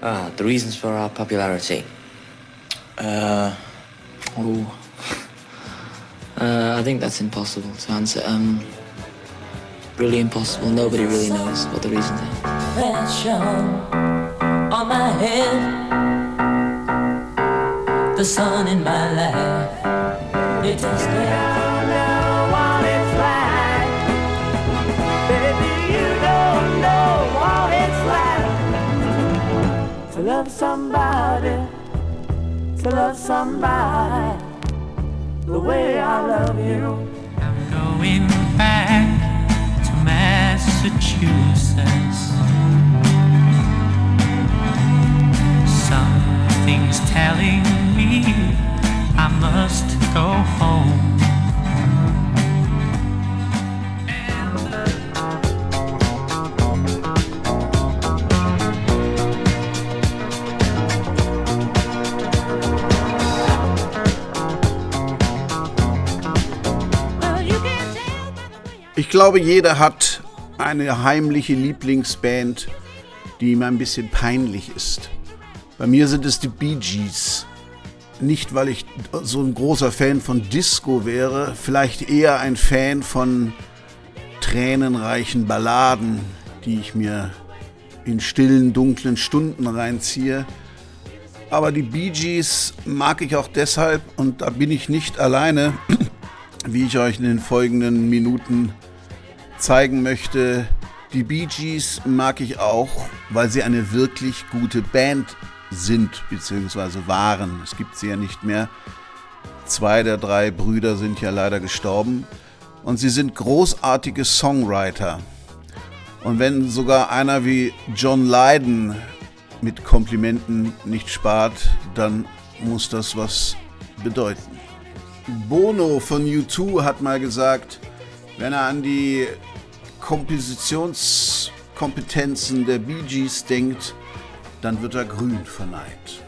Ah, the reasons for our popularity. Uh, oh, uh, I think that's impossible to answer. Um, really impossible. Nobody really knows what the reasons are. On my head, the sun in my life, it is. To love somebody the way I love you. I'm going back to Massachusetts. Something's telling me I must go home. Ich glaube, jeder hat eine heimliche Lieblingsband, die ihm ein bisschen peinlich ist. Bei mir sind es die Bee Gees. Nicht, weil ich so ein großer Fan von Disco wäre, vielleicht eher ein Fan von tränenreichen Balladen, die ich mir in stillen, dunklen Stunden reinziehe. Aber die Bee Gees mag ich auch deshalb, und da bin ich nicht alleine, wie ich euch in den folgenden Minuten zeigen möchte. Die Bee Gees mag ich auch, weil sie eine wirklich gute Band sind bzw. waren. Es gibt sie ja nicht mehr. Zwei der drei Brüder sind ja leider gestorben. Und sie sind großartige Songwriter. Und wenn sogar einer wie John Lydon mit Komplimenten nicht spart, dann muss das was bedeuten. Bono von U2 hat mal gesagt, wenn er an die Kompositionskompetenzen der Bee Gees denkt, dann wird er grün verneint.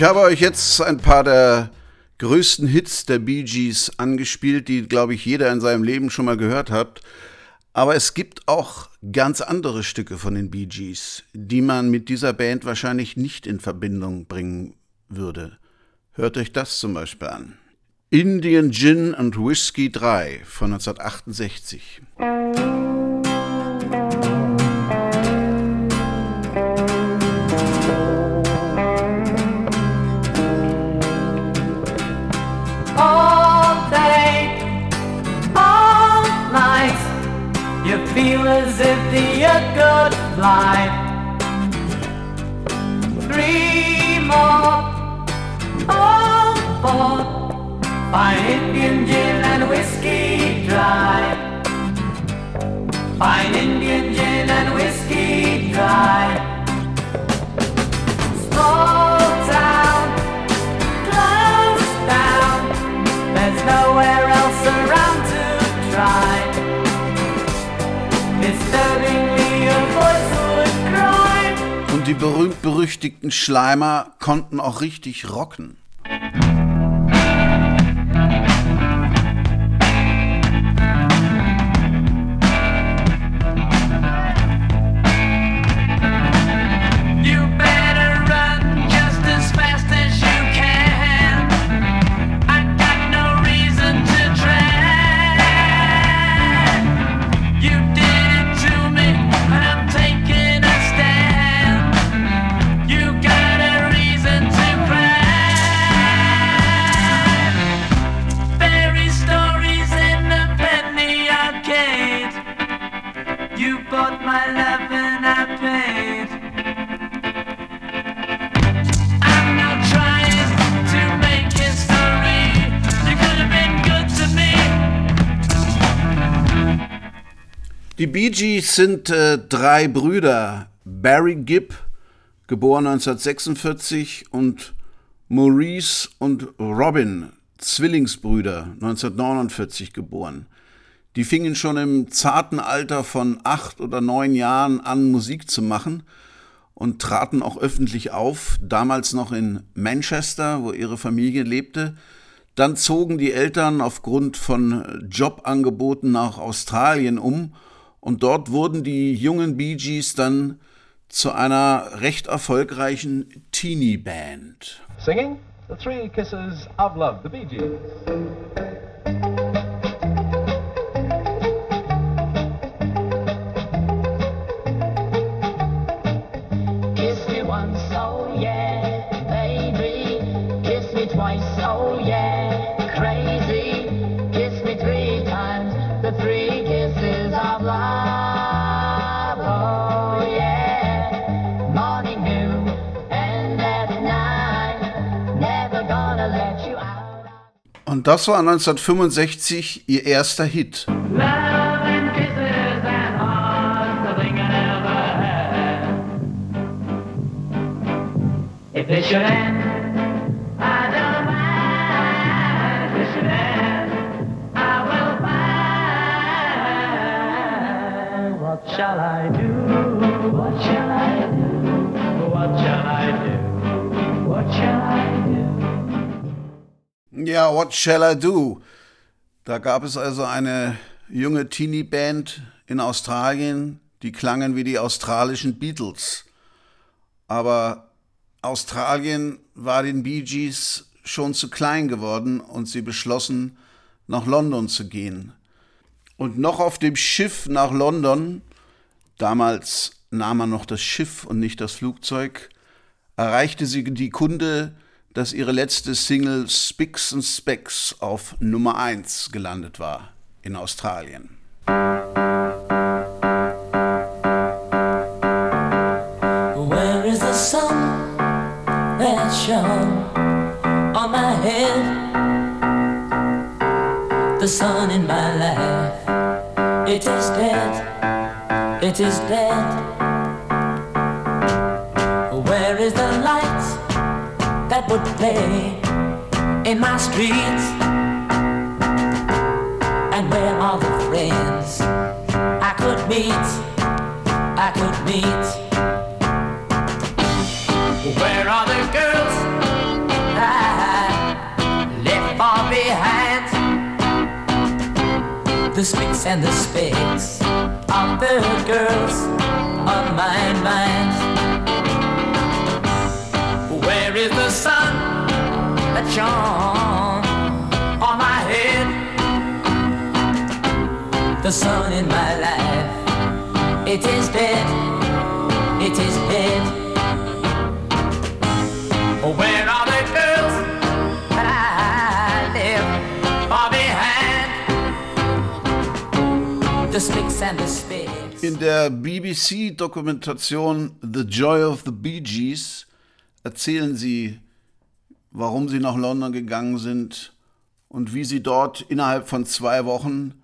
Ich habe euch jetzt ein paar der größten Hits der Bee Gees angespielt, die, glaube ich, jeder in seinem Leben schon mal gehört hat. Aber es gibt auch ganz andere Stücke von den Bee Gees, die man mit dieser Band wahrscheinlich nicht in Verbindung bringen würde. Hört euch das zum Beispiel an. Indian Gin and Whiskey 3 von 1968. Life. Three more, all four. Fine Indian gin and whiskey dry. Fine Indian gin and whiskey dry. Small town, closed down. There's nowhere die berühmt-berüchtigten Schleimer konnten auch richtig rocken. Bee Gees sind äh, drei Brüder. Barry Gibb, geboren 1946, und Maurice und Robin, Zwillingsbrüder, 1949 geboren. Die fingen schon im zarten Alter von acht oder neun Jahren an, Musik zu machen und traten auch öffentlich auf, damals noch in Manchester, wo ihre Familie lebte. Dann zogen die Eltern aufgrund von Jobangeboten nach Australien um und dort wurden die jungen Bee Gees dann zu einer recht erfolgreichen Teenie-Band. Singing The Three Kisses of Love, the Bee Gees. Und das war 1965 ihr erster Hit. Love What Shall I Do? Da gab es also eine junge Teenie-Band in Australien, die klangen wie die australischen Beatles. Aber Australien war den Bee Gees schon zu klein geworden und sie beschlossen, nach London zu gehen. Und noch auf dem Schiff nach London, damals nahm man noch das Schiff und nicht das Flugzeug, erreichte sie die Kunde, dass ihre letzte Single Spicks and Specks auf Nummer 1 gelandet war in Australien. Where is the sun that shone on my head? The sun in my life, it is dead, it is dead. Would play in my streets? And where are the friends I could meet? I could meet. Where are the girls I left far behind? The spicks and the specks of the girls on my mind. Shone on my head? The sun in my life, it is dead, it is dead. Where I. In der BBC-Dokumentation The Joy of the Bee Gees erzählen sie, warum sie nach London gegangen sind und wie sie dort innerhalb von zwei Wochen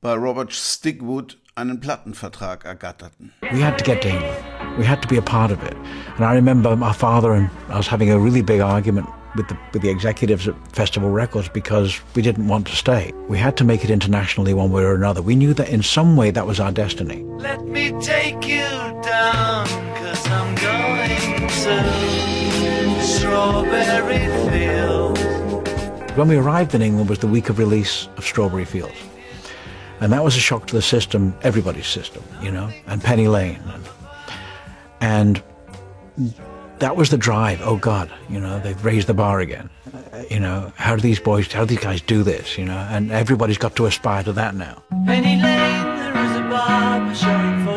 bei Robert Stigwood einen Plattenvertrag ergatterten. We had to get to England. We had to be a part of it. And I remember my father and I was having a really big argument with the, with the executives at Festival Records because we didn't want to stay. We had to make it internationally one way or another. We knew that in some way that was our destiny. Let me take you down, cause I'm going to Strawberry Fields. When we arrived in England was the week of release of Strawberry Fields. And that was a shock to the system, everybody's system, you know, and Penny Lane. And, and that was the drive. Oh God, you know, they've raised the bar again. You know, how do these boys, how do these guys do this, you know? And everybody's got to aspire to that now. Penny Lane, there is a barber showing photographs.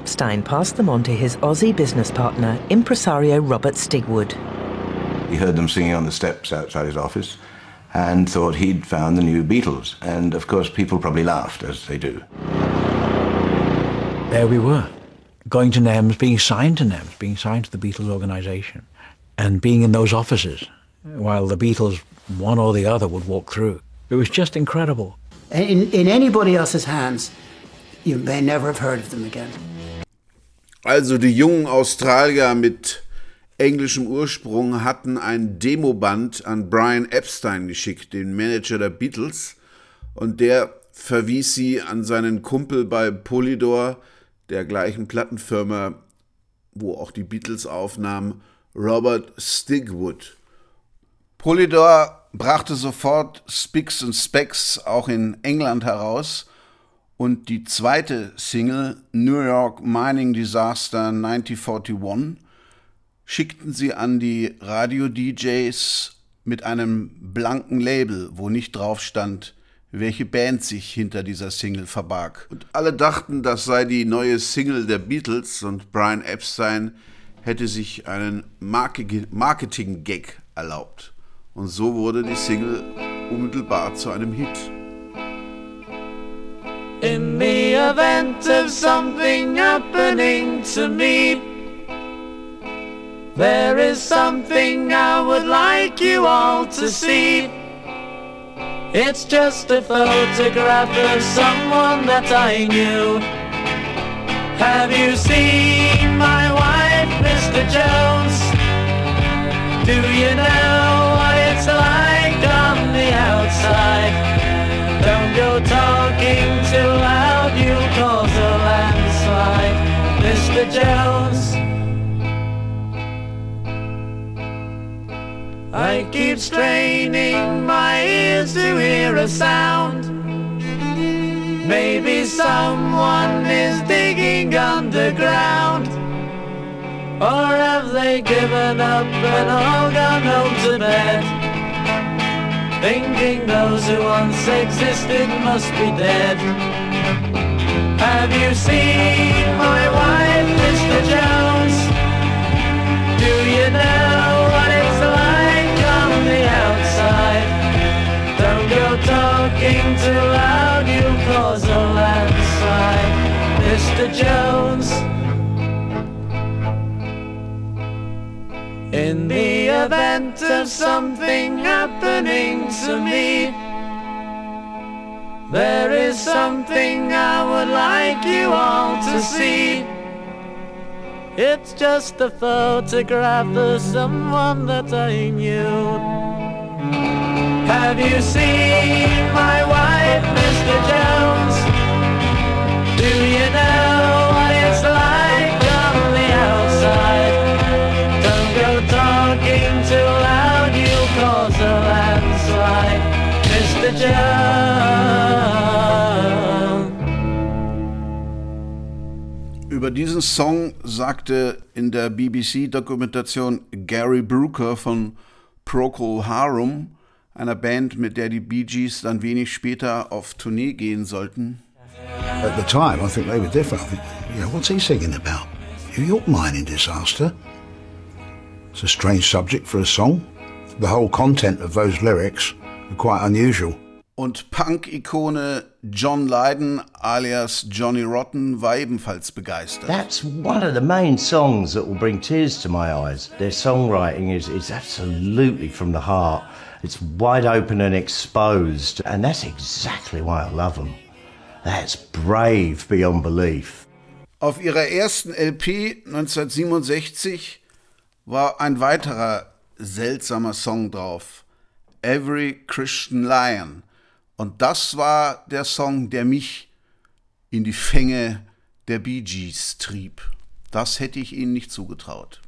Epstein passed them on to his Aussie business partner, impresario Robert Stigwood. He heard them singing on the steps outside his office and thought he'd found the new Beatles. And of course, people probably laughed, as they do. There we were, going to NEMS, being signed to NEMS, being signed to the Beatles organization, and being in those offices while the Beatles, one or the other, would walk through. It was just incredible. In, in anybody else's hands, you may never have heard of them again. Also die jungen Australier mit englischem Ursprung hatten ein Demoband an Brian Epstein geschickt, den Manager der Beatles, und der verwies sie an seinen Kumpel bei Polydor, der gleichen Plattenfirma, wo auch die Beatles aufnahmen, Robert Stigwood. Polydor brachte sofort Spicks and Specks auch in England heraus und die zweite Single New York Mining Disaster 1941 schickten sie an die Radio-DJs mit einem blanken Label, wo nicht drauf stand, welche Band sich hinter dieser Single verbarg. Und alle dachten, das sei die neue Single der Beatles und Brian Epstein hätte sich einen Marketing-Gag erlaubt. Und so wurde die Single unmittelbar zu einem Hit. In the event of something happening to me, there is something I would like you all to see. It's just a photograph of someone that I knew. Have you seen my wife, Mr. Jones? Do you know Jones. I keep straining my ears to hear a sound. Maybe someone is digging underground. Or have they given up and all gone home to bed? Thinking those who once existed must be dead. Have you seen my wife, Mr. Jones? Do you know what it's like on the outside? Don't go talking too loud, you'll cause a landslide, Mr. Jones. In the event of something happening to me, there is something I would like you all to see. It's just a photograph of someone that I knew. Have you seen my wife, Mr. Jones? Do you know what it's like on the outside? Don't go talking too loud, you'll cause a landslide, Mr. Jones. Über diesen Song sagte in der BBC-Dokumentation Gary Brooker von Procol Harum, einer Band, mit der die Bee Gees dann wenig später auf Tournee gehen sollten. At the time, I think they were different. I think, you know, what's he singing about? New York mining disaster? It's a strange subject for a song. The whole content of those lyrics are quite unusual. Und Punk-Ikone John Lydon alias Johnny Rotten war ebenfalls begeistert. That's one of the main songs that will bring tears to my eyes. Their songwriting is, is absolutely from the heart. It's wide open and exposed, and that's exactly why I love them. That's brave beyond belief. Auf ihrer ersten LP 1967 war ein weiterer seltsamer Song drauf. Every Christian Lion. Und das war der Song, der mich in die Fänge der Bee Gees trieb. Das hätte ich ihnen nicht zugetraut.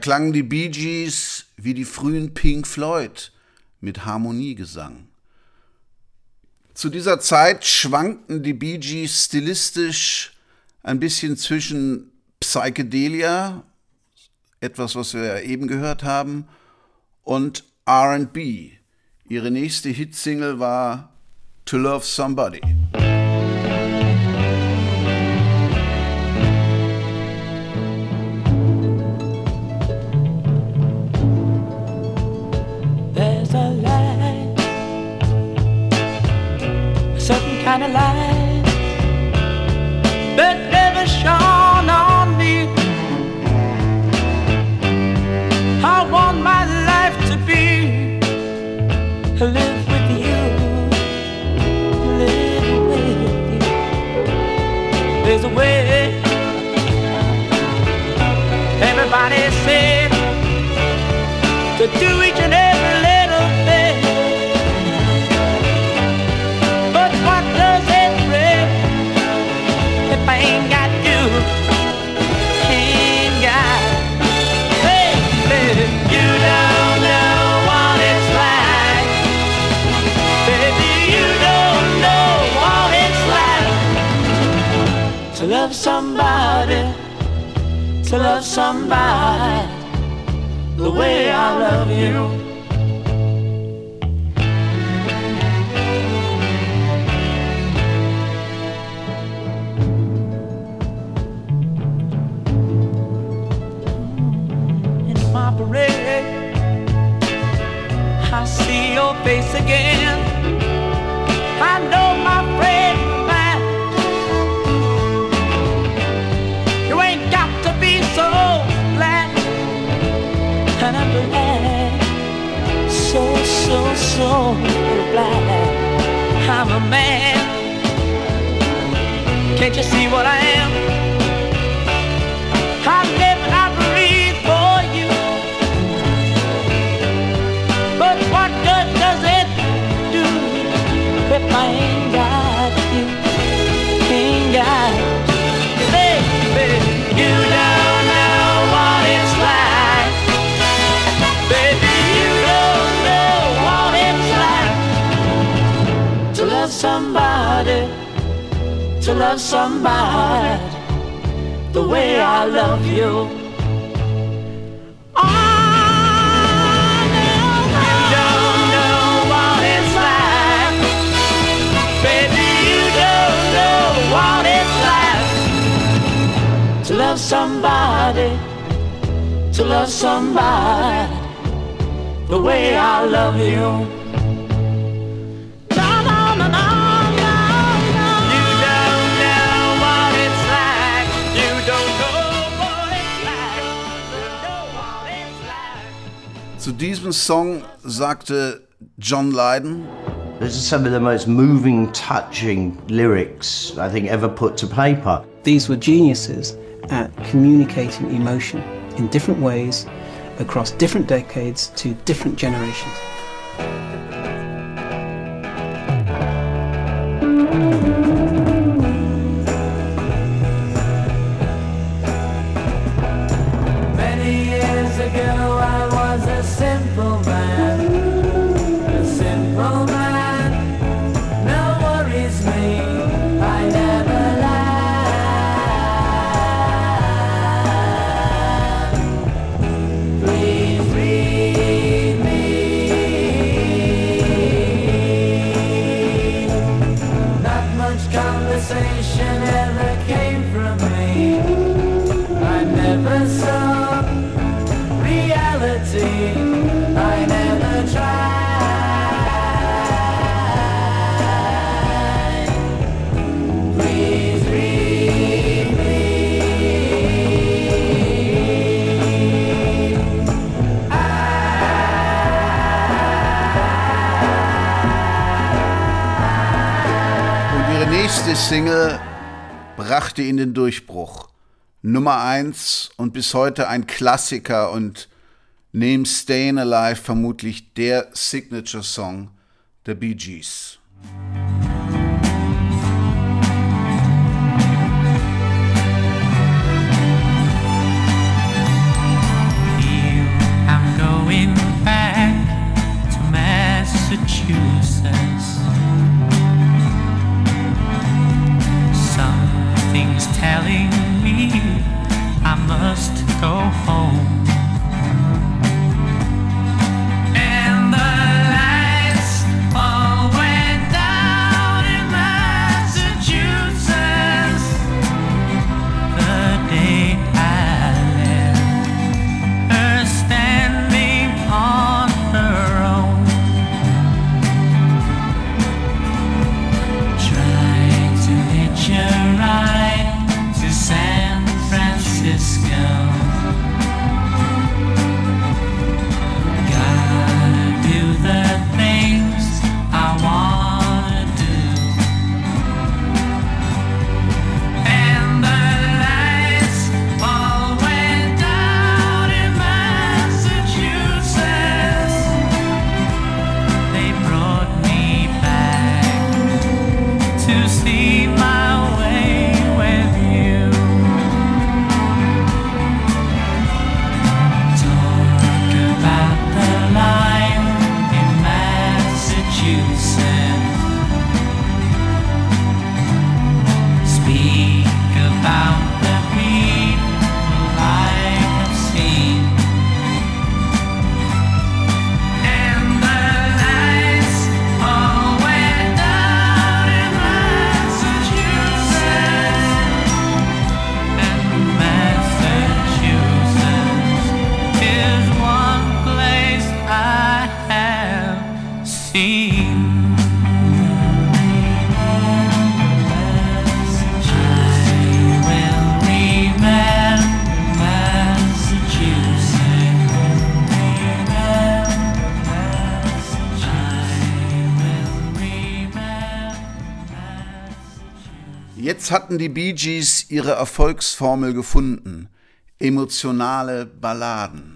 Klangen die Bee Gees wie die frühen Pink Floyd mit Harmoniegesang. Zu dieser Zeit schwankten die Bee Gees stilistisch ein bisschen zwischen Psychedelia, etwas, was wir eben gehört haben, und RB. Ihre nächste Hitsingle war To Love Somebody. To do each and every little thing. But what does it bring if I ain't got you? Ain't got, baby, you don't know what it's like. Baby, you don't know what it's like to love somebody, to love somebody I love you. In my parade, I see your face again. Love somebody the way I love you. You don't know what it's like. Baby, you don't know what it's like to love somebody, to love somebody the way I love you. Zu diesem Song sagte John Lydon, Those are some of the most moving, touching lyrics I think ever put to paper. These were geniuses at communicating emotion in different ways across different decades to different generations. brachte ihn den Durchbruch. Nummer eins und bis heute ein Klassiker und neben Stayin' Alive vermutlich der Signature-Song der Bee Gees. Massachusetts. hatten die Bee Gees ihre Erfolgsformel gefunden. Emotionale Balladen.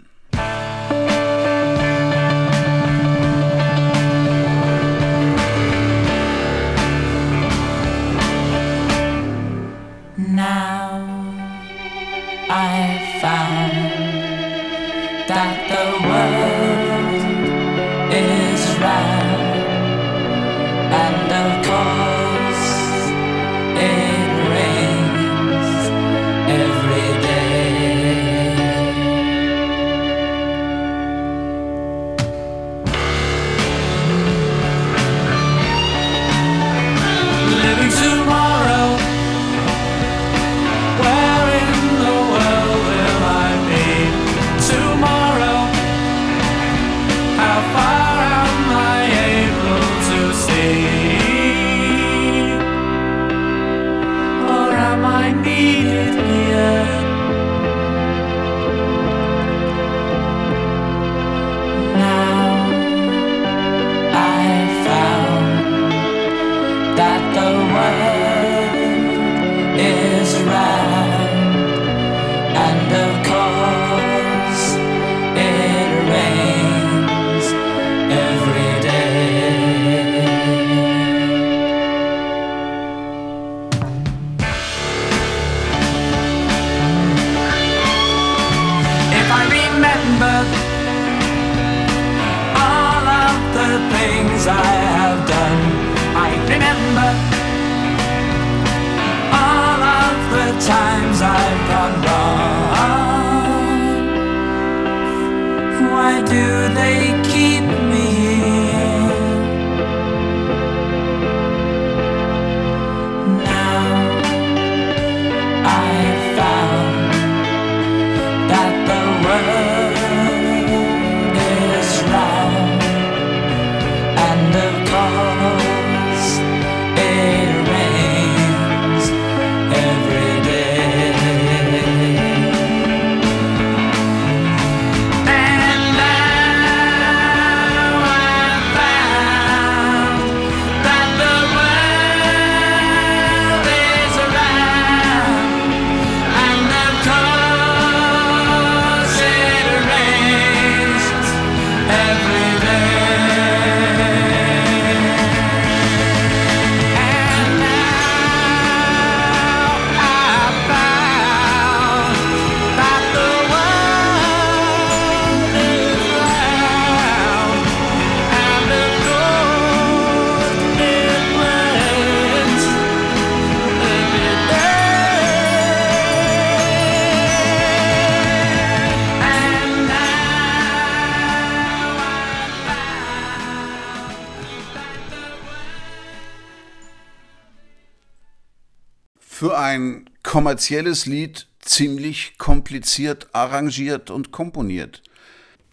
kommerzielles Lied ziemlich kompliziert arrangiert und komponiert.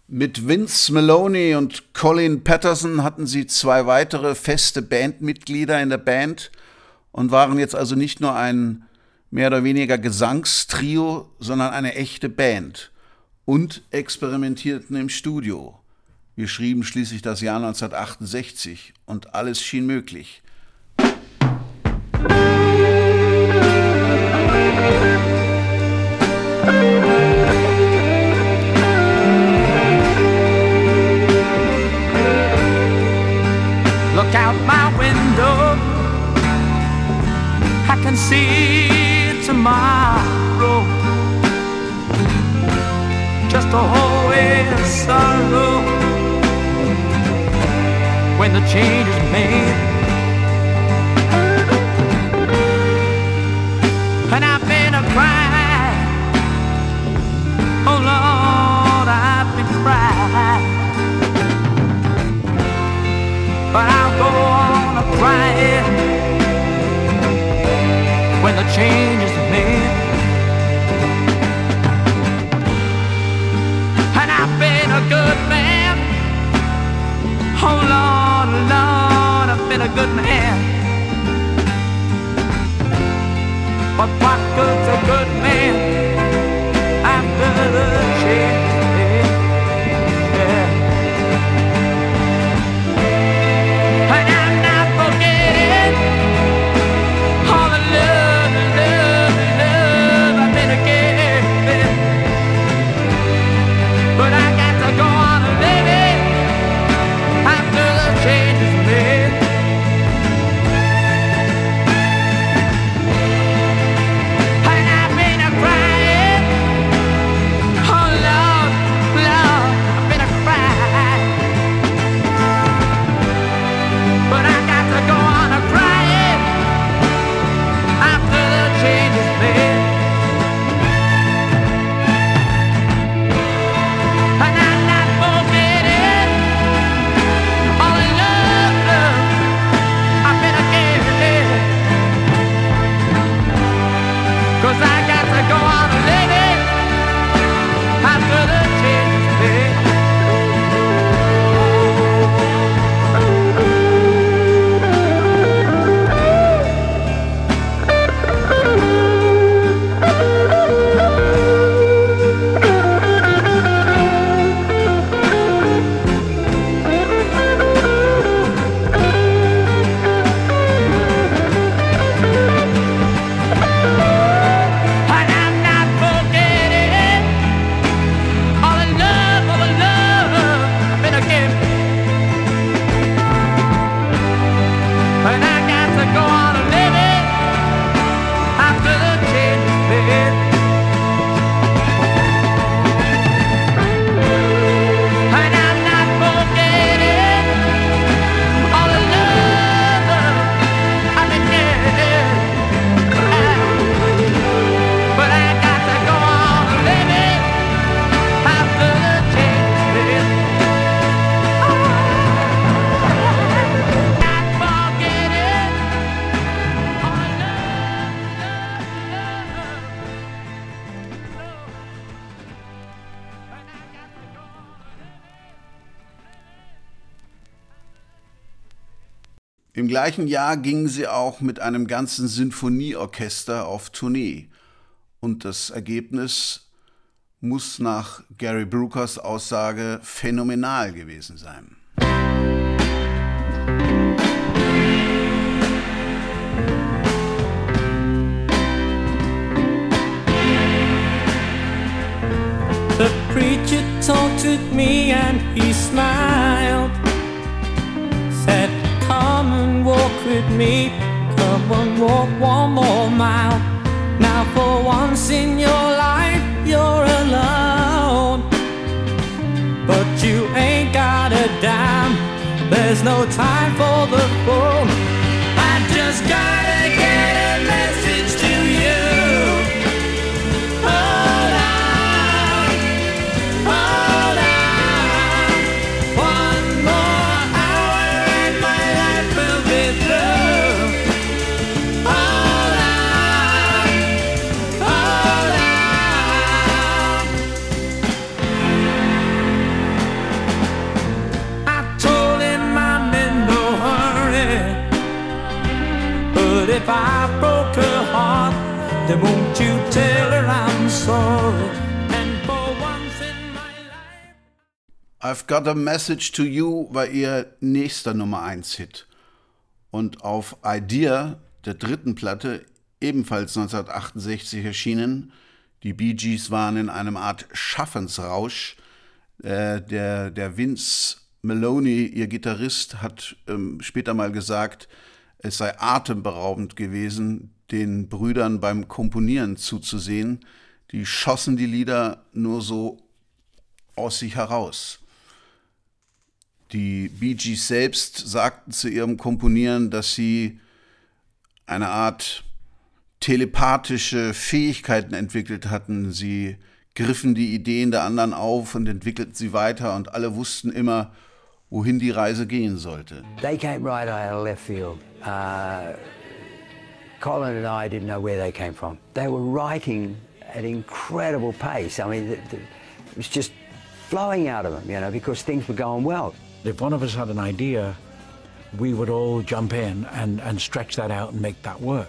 Mit Vince Maloney und Colin Patterson hatten sie zwei weitere feste Bandmitglieder in der Band und waren jetzt also nicht nur ein mehr oder weniger Gesangstrio, sondern eine echte Band und experimentierten im Studio. Wir schrieben schließlich das Jahr 1968 und alles schien möglich. Musik Look out my window, I can see tomorrow. Just a whole way of sorrow when the change is made. And I. when the change is made. And I've been a good man. Oh Lord, Lord, I've been a good man. But what good's gleichen Jahr gingen sie auch mit einem ganzen Sinfonieorchester auf Tournee. Und das Ergebnis muss nach Gary Brookers Aussage phänomenal gewesen sein. The preacher talked me and he smiled. Come and walk with me. Come and walk one more mile. Now, for once in your life, you're alone. But you ain't got a dime. There's no time for the phone. I just gotta get I've Got a Message to You war ihr nächster Nummer 1 Hit. Und auf Idea, der dritten Platte, ebenfalls 1968 erschienen, die Bee Gees waren in einem Art Schaffensrausch. Äh, der, der Vince Maloney, ihr Gitarrist, hat ähm, später mal gesagt, es sei atemberaubend gewesen, den Brüdern beim Komponieren zuzusehen. Die schossen die Lieder nur so aus sich heraus. Die Bee Gees selbst sagten zu ihrem Komponieren, dass sie eine Art telepathische Fähigkeiten entwickelt hatten. Sie griffen die Ideen der anderen auf und entwickelten sie weiter und alle wussten immer, wohin die Reise gehen sollte. They came right out of left field. Uh, Colin and I didn't know where they came from. They were writing at incredible pace. I mean, it was just flowing out of them, you know, because things were going well. If one of us had an idea, we would all jump in and, and stretch that out and make that work.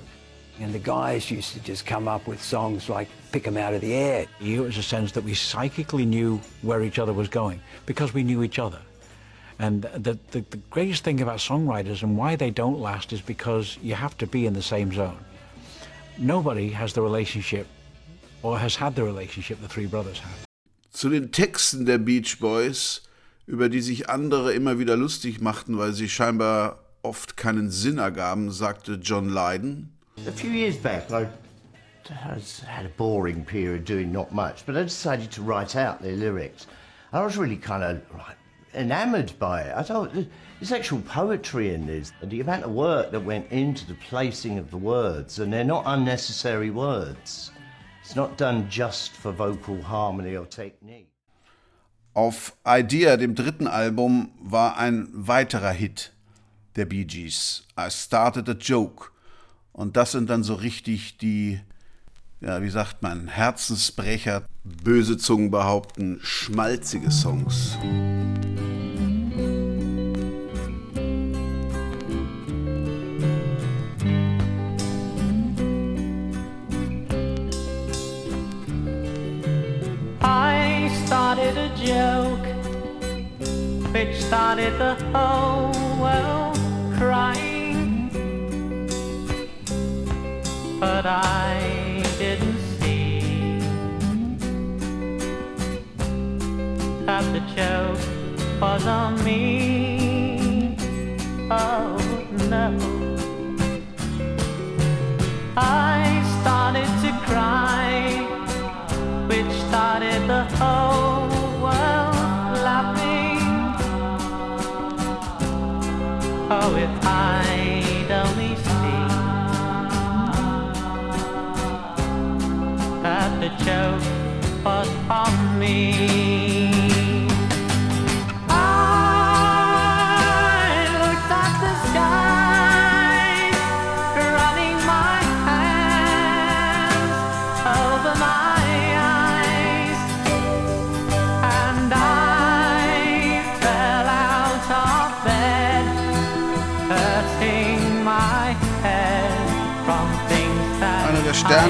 And the guys used to just come up with songs like pick 'em out of the air. It was a sense that we psychically knew where each other was going because we knew each other. And the, the, the greatest thing about songwriters and why they don't last is because you have to be in the same zone. Nobody has the relationship or has had the relationship the three brothers had. Zu den Texten der Beach Boys, über die sich andere immer wieder lustig machten, weil sie scheinbar oft keinen Sinn ergaben, sagte John Lydon. A few years back, I had a boring period doing not much, but I decided to write out their lyrics. I was really kind of enamored by it. I thought "There- there's actual poetry in this, and the amount of work that went into the placing of the words, and they're not unnecessary words. It's not done just for vocal harmony or technique. Auf Idea, dem dritten Album, war ein weiterer Hit der Bee Gees. I Started a Joke. Und das sind dann so richtig die, ja, wie sagt man, Herzensbrecher, böse Zungen behaupten, schmalzige Songs. Joke which started the whole world crying. But I didn't see that the joke was on me.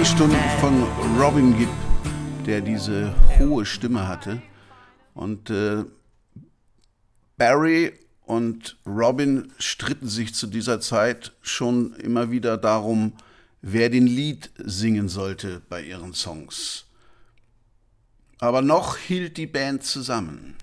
Sternstunden von Robin Gibb, der diese hohe Stimme hatte. Und äh, Barry und Robin stritten sich zu dieser Zeit schon immer wieder darum, wer den Lied singen sollte bei ihren Songs. Aber noch hielt die Band zusammen.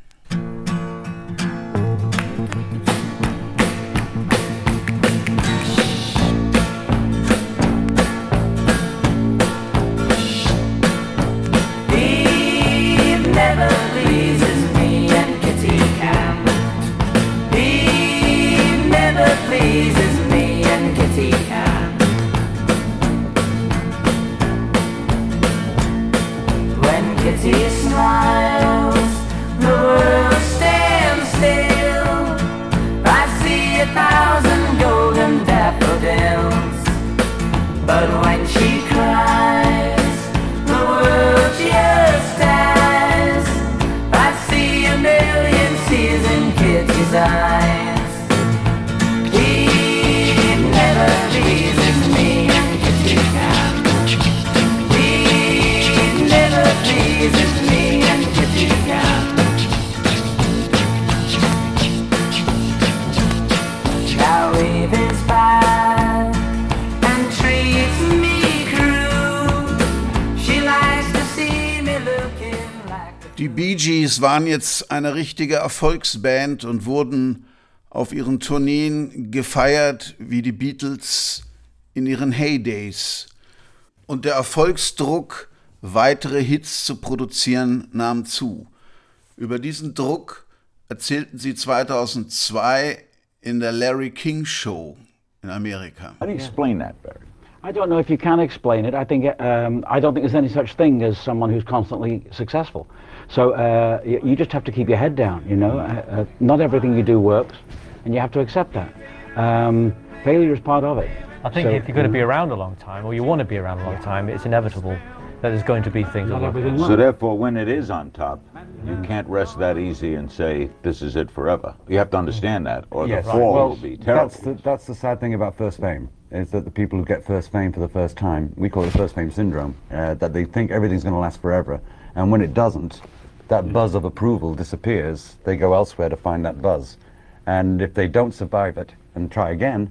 Jetzt eine richtige Erfolgsband und wurden auf ihren Tourneen gefeiert wie die Beatles in ihren Heydays und der Erfolgsdruck, weitere Hits zu produzieren, nahm zu. Über diesen Druck erzählten sie 2002 in der Larry King Show in Amerika. How do you explain that, Barry? I don't know if you can explain it. I think um, I don't think there's any such thing as someone who's constantly successful. So uh, you, you just have to keep your head down. You know, uh, uh, not everything you do works, and you have to accept that. Um, failure is part of it. I think So, if you're going to be around a long time, or you want to be around a long time, it's inevitable that there's going to be things that work. So therefore, when it is on top, you can't rest that easy and say this is it forever. You have to understand that, or Yes. the fall well, will be terrible. That's the, that's the sad thing about first fame, is that the people who get first fame for the first time, we call it first fame syndrome, uh, that they think everything's going to last forever. And when it doesn't, that buzz of approval disappears. They go elsewhere to find that buzz. And if they don't survive it and try again,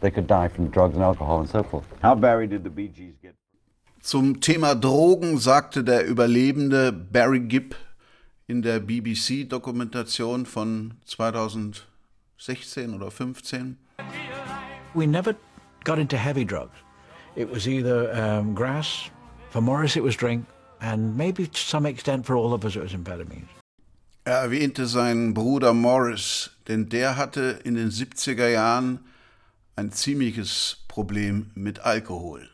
they could die from drugs and alcohol and so forth. How, Barry, did the Bee Gees get? Zum Thema Drogen sagte der Überlebende Barry Gibb in der BBC-Dokumentation von 2016 oder 15. We never got into heavy drugs. It was either um, grass, for Maurice it was drink, and maybe to some extent for all of us it was amphetamines. Er erwähnte seinen Bruder Morris, denn der hatte in den 70er Jahren ein ziemliches Problem mit Alkohol,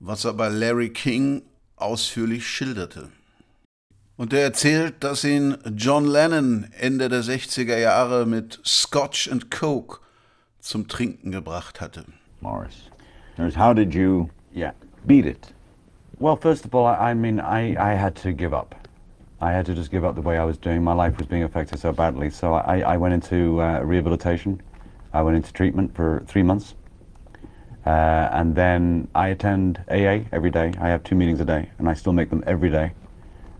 was aber Larry King ausführlich schilderte. Und er erzählt, dass ihn John Lennon Ende der 60er Jahre mit Scotch and Coke zum Trinken gebracht hatte. Morris. How did you Yeah. beat it? Well, first of all, I, I mean, I, I had to give up. I had to just give up the way I was doing. My life was being affected so badly. So I, I went into uh, rehabilitation. I went into treatment for three months. Uh, and then I attend AA every day. I have two meetings a day, and I still make them every day.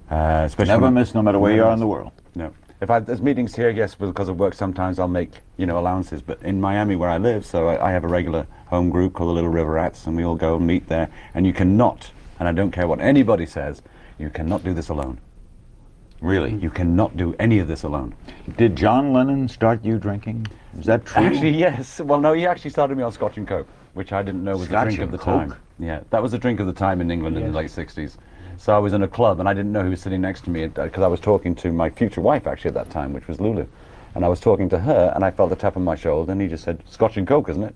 Uh, especially Never miss, no matter where you are in the world. No. If I, there's meetings here, yes, because of work, sometimes I'll make, you know, allowances. But in Miami, where I live, so I, I have a regular home group called the Little River Rats, and we all go and meet there. And you cannot, and I don't care what anybody says, you cannot do this alone. Really? Hmm. You cannot do any of this alone. Did John Lennon start you drinking? Is that true? Actually, yes. Well, no, he actually started me on Scotch and Coke, which I didn't know was Scotch the drink of the Coke? time. Yeah, that was the drink of the time in England in the late 60s. So I was in a club, and I didn't know who was sitting next to me uh, because I was talking to my future wife actually at that time, which was Lulu. And I was talking to her, and I felt the tap on my shoulder, and he just said, "Scotch and Coke, isn't it?"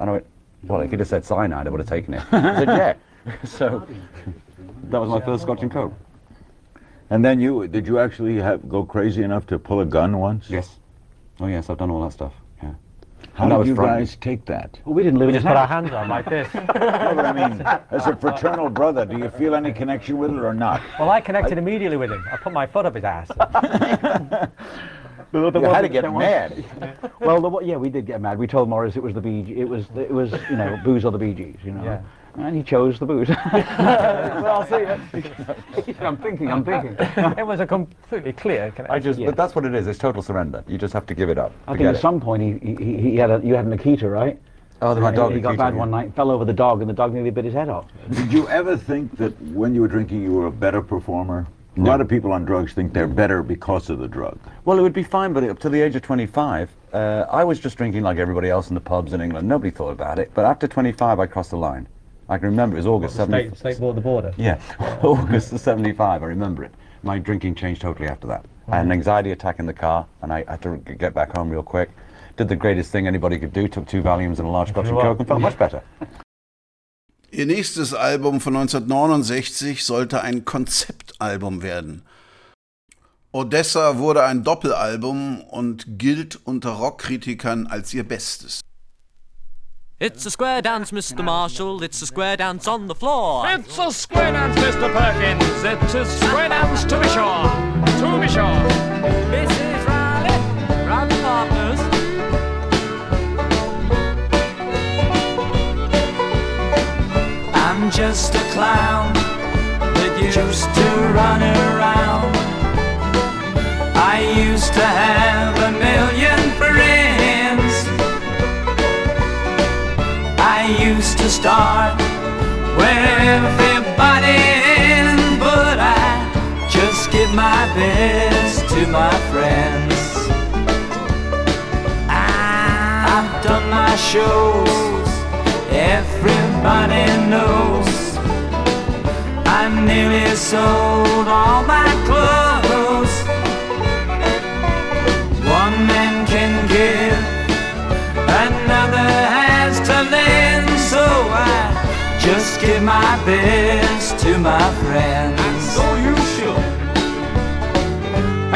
And I went, "Well, if he'd have said cyanide, I would have taken it." I said, "Yeah." so that was my first Scotch and Coke. And then you did you actually have, go crazy enough to pull a gun once? Yes. Oh yes, I've done all that stuff. Yeah. How And did you guys take that? Well, we didn't live We in just put our hands on like this. no, but I mean, as a fraternal brother, do you feel any connection with it or not? Well, I connected immediately with him. I put my foot up his ass. You You had to get mad. well, the, yeah, we did get mad. We told Maurice it was the Bee Gees. It was, it was, you know, booze or the Bee Gees, you know. Yeah. And he chose the booze. well, I'll see you. I'm thinking, I'm thinking. it was a completely clear connection. I just, but that's what it is. It's total surrender. You just have to give it up. I think at it. some point he, he, he had a, you had an Akita, right? Oh, my dog, He, he got bad one night, fell over the dog, and the dog nearly bit his head off. Did you ever think that when you were drinking, you were a better performer? A lot of people on drugs think they're better because of the drug. Well, it would be fine, but up to the age of 25, uh, I was just drinking like everybody else in the pubs in England. Nobody thought about it. But after 25, I crossed the line. I can remember it was August State, 70. state border border. Yeah, August of 75, I remember it. My drinking changed totally after that. I had an anxiety attack in the car, and I had to get back home real quick. Did the greatest thing anybody could do, took two Valiums and a large Scotch and. Coke, and felt much better. Ihr nächstes Album von 1969 sollte ein Konzeptalbum werden. Odessa wurde ein Doppelalbum und gilt unter Rockkritikern als ihr Bestes. It's a square dance, Mr. Marshall. It's a square dance on the floor. It's a square dance, Mr. Perkins. It's a square dance to be sure. To be sure. Mrs. Riley, Riley Partners. I'm just a clown that used to run around. I used to have used to start where everybody but I just give my best to my friends. I've done my shows, everybody knows. I nearly sold all my clothes. give my best to my friends. And so you should.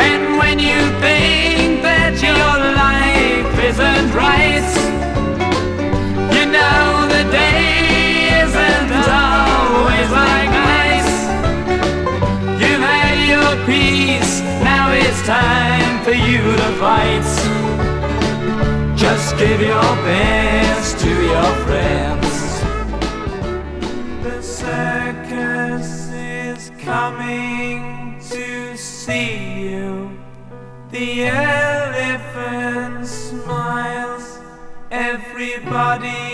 And when you think that your life isn't right, you know the day isn't always like ice. You've had your peace, now it's time for you to fight. Just give your best to your friends circus is coming to see you. The elephant smiles, everybody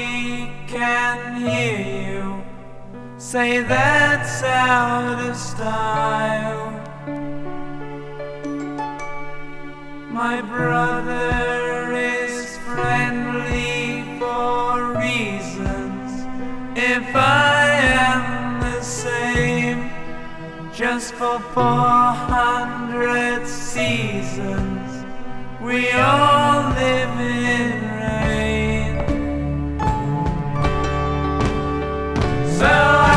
can hear you. Say that's out of style. My brother is friendly for reasons. If I just for 400 seasons. We all live in rain. So I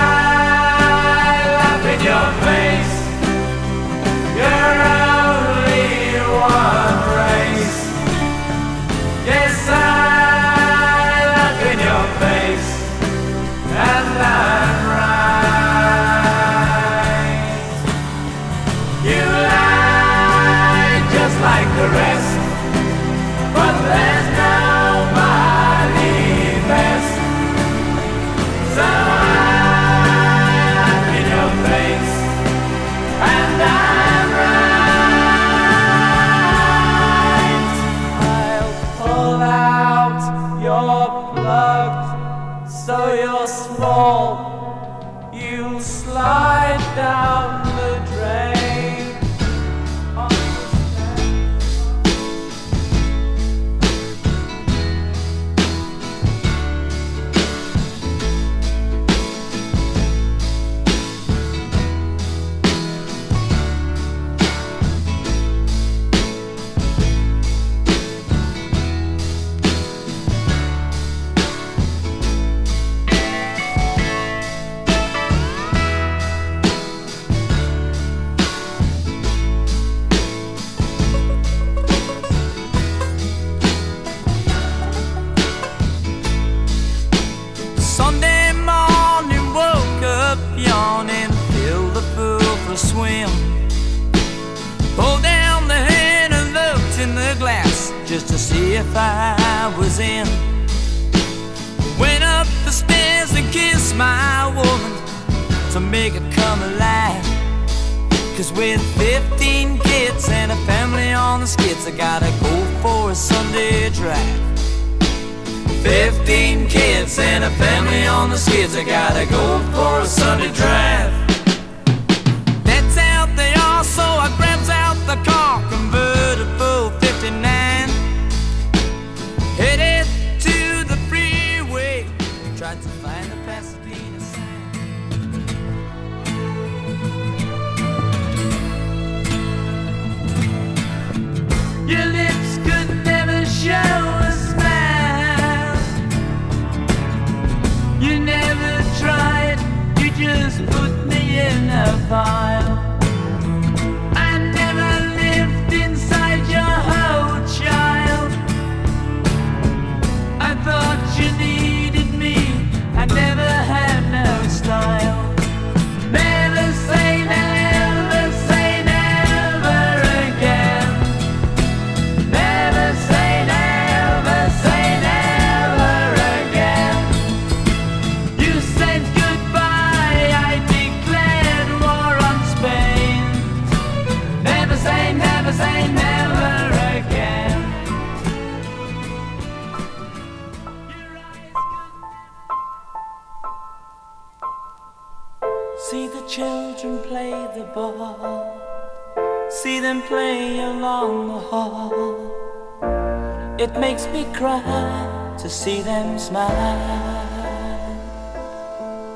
makes me cry to see them smile.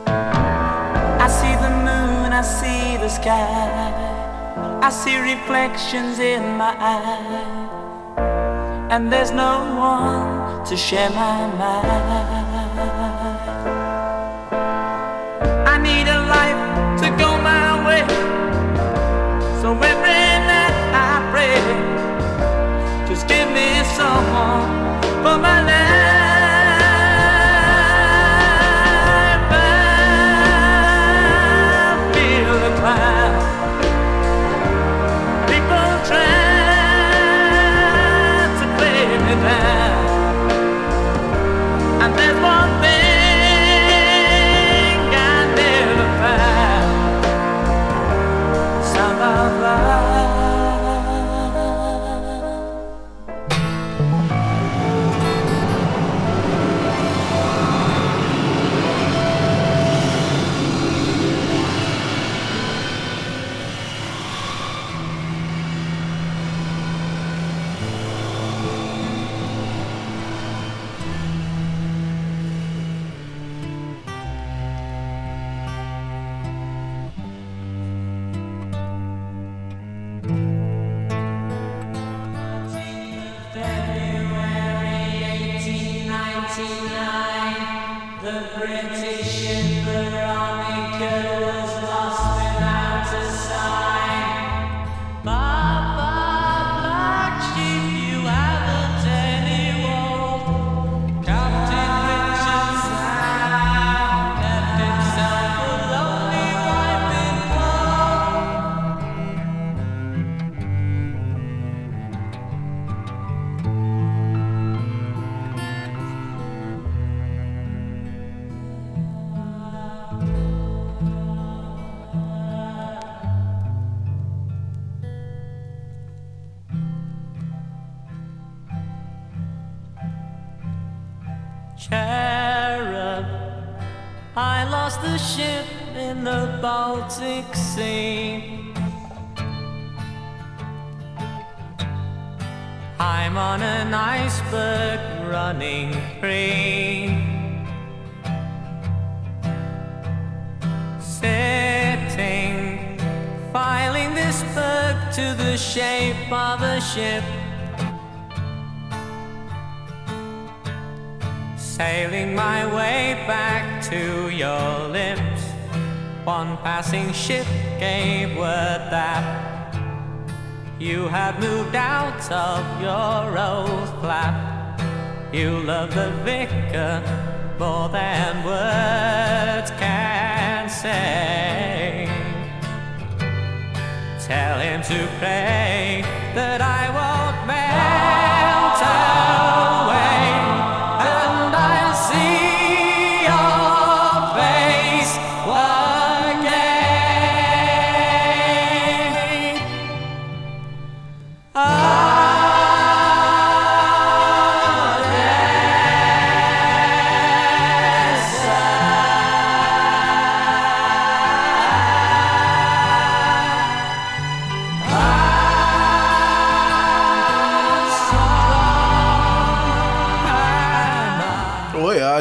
I see the moon, I see the sky, I see reflections in my eyes, and there's no one to share my mind.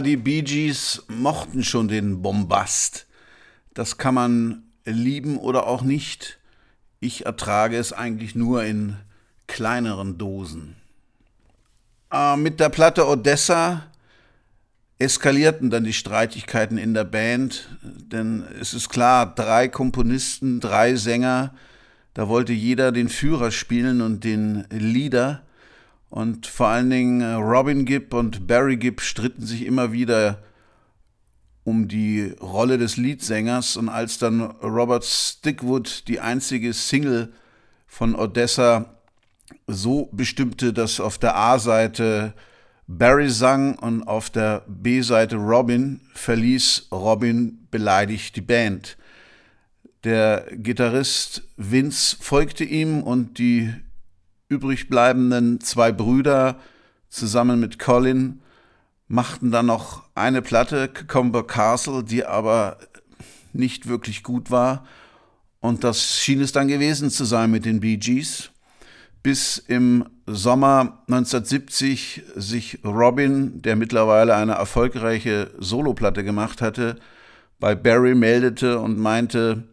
Die Bee Gees mochten schon den Bombast. Das kann man lieben oder auch nicht. Ich ertrage es eigentlich nur in kleineren Dosen. Äh, mit der Platte Odessa eskalierten dann die Streitigkeiten in der Band, denn es ist klar, drei Komponisten, drei Sänger, da wollte jeder den Führer spielen und den Leader. Und vor allen Dingen äh, Robin Gibb und Barry Gibb stritten sich immer wieder um die Rolle des Leadsängers. Und als dann Robert Stickwood die einzige Single von Odessa so bestimmte, dass auf der A-Seite Barry sang und auf der B-Seite Robin, verließ Robin beleidigt die Band. Der Gitarrist Vince folgte ihm und die übrig bleibenden zwei Brüder zusammen mit Colin machten dann noch eine Platte, Cucumber Castle, die aber nicht wirklich gut war. Und das schien es dann gewesen zu sein mit den Bee Gees. Bis im Sommer 1970 sich Robin, der mittlerweile eine erfolgreiche Soloplatte gemacht hatte, bei Barry meldete und meinte,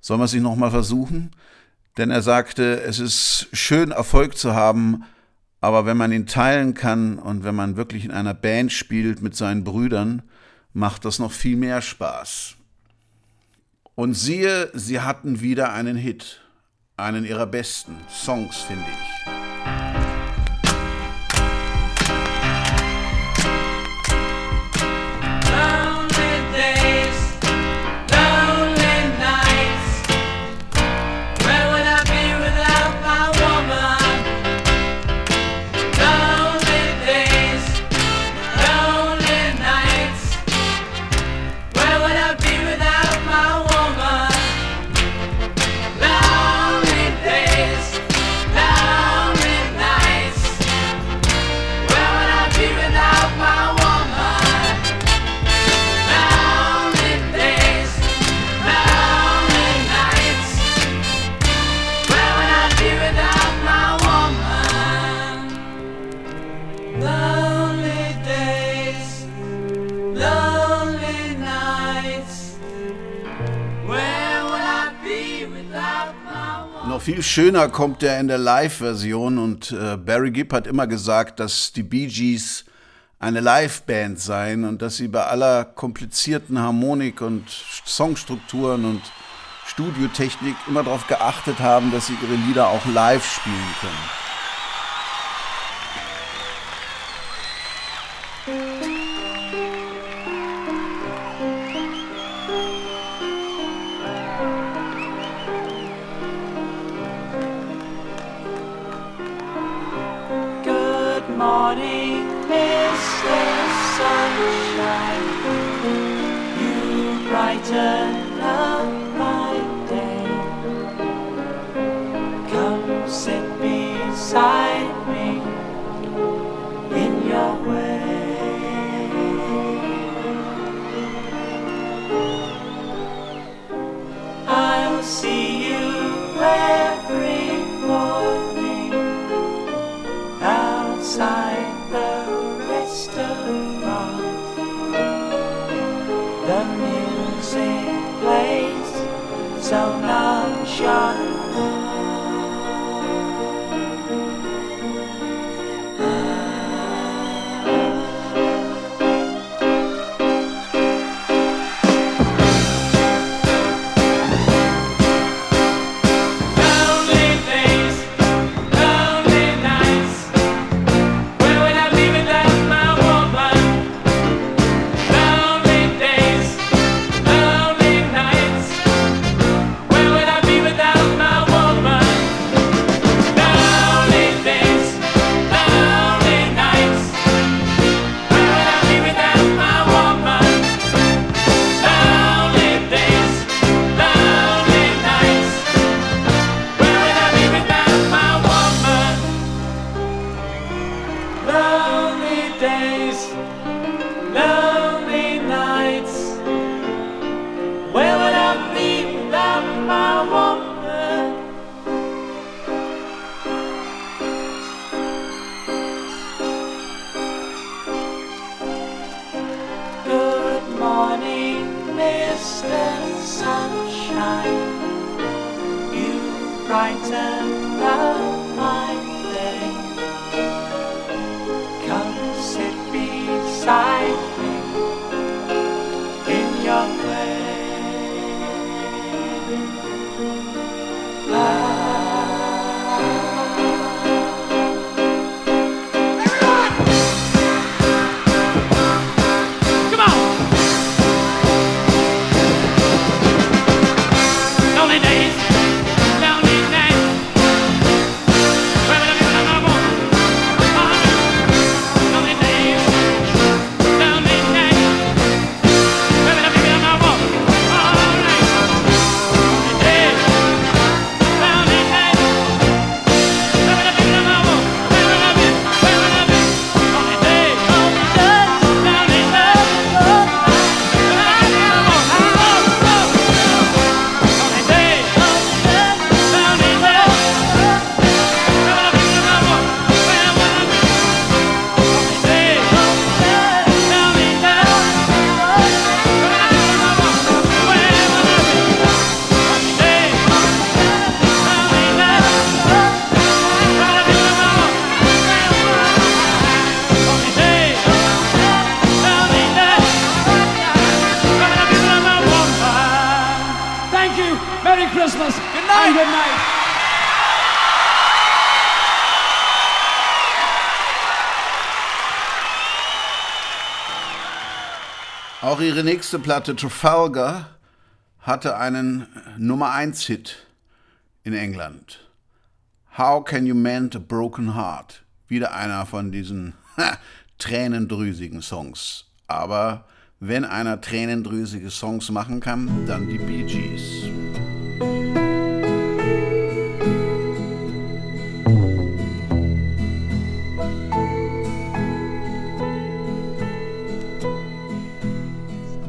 soll man sich noch mal versuchen? Denn er sagte, es ist schön Erfolg zu haben, aber wenn man ihn teilen kann und wenn man wirklich in einer Band spielt mit seinen Brüdern, macht das noch viel mehr Spaß. Und siehe, sie hatten wieder einen Hit, einen ihrer besten Songs, finde ich. Viel schöner kommt er in der Live-Version und äh, Barry Gibb hat immer gesagt, dass die Bee Gees eine Live-Band seien und dass sie bei aller komplizierten Harmonik und Songstrukturen und Studiotechnik immer darauf geachtet haben, dass sie ihre Lieder auch live spielen können. Mr. Sunshine. You brighten And good night. Auch ihre nächste Platte Trafalgar hatte einen Nummer 1 Hit in England. How Can You Mend a Broken Heart? Wieder einer von diesen tränendrüsigen Songs. Aber wenn einer tränendrüsige Songs machen kann, dann die Bee Gees.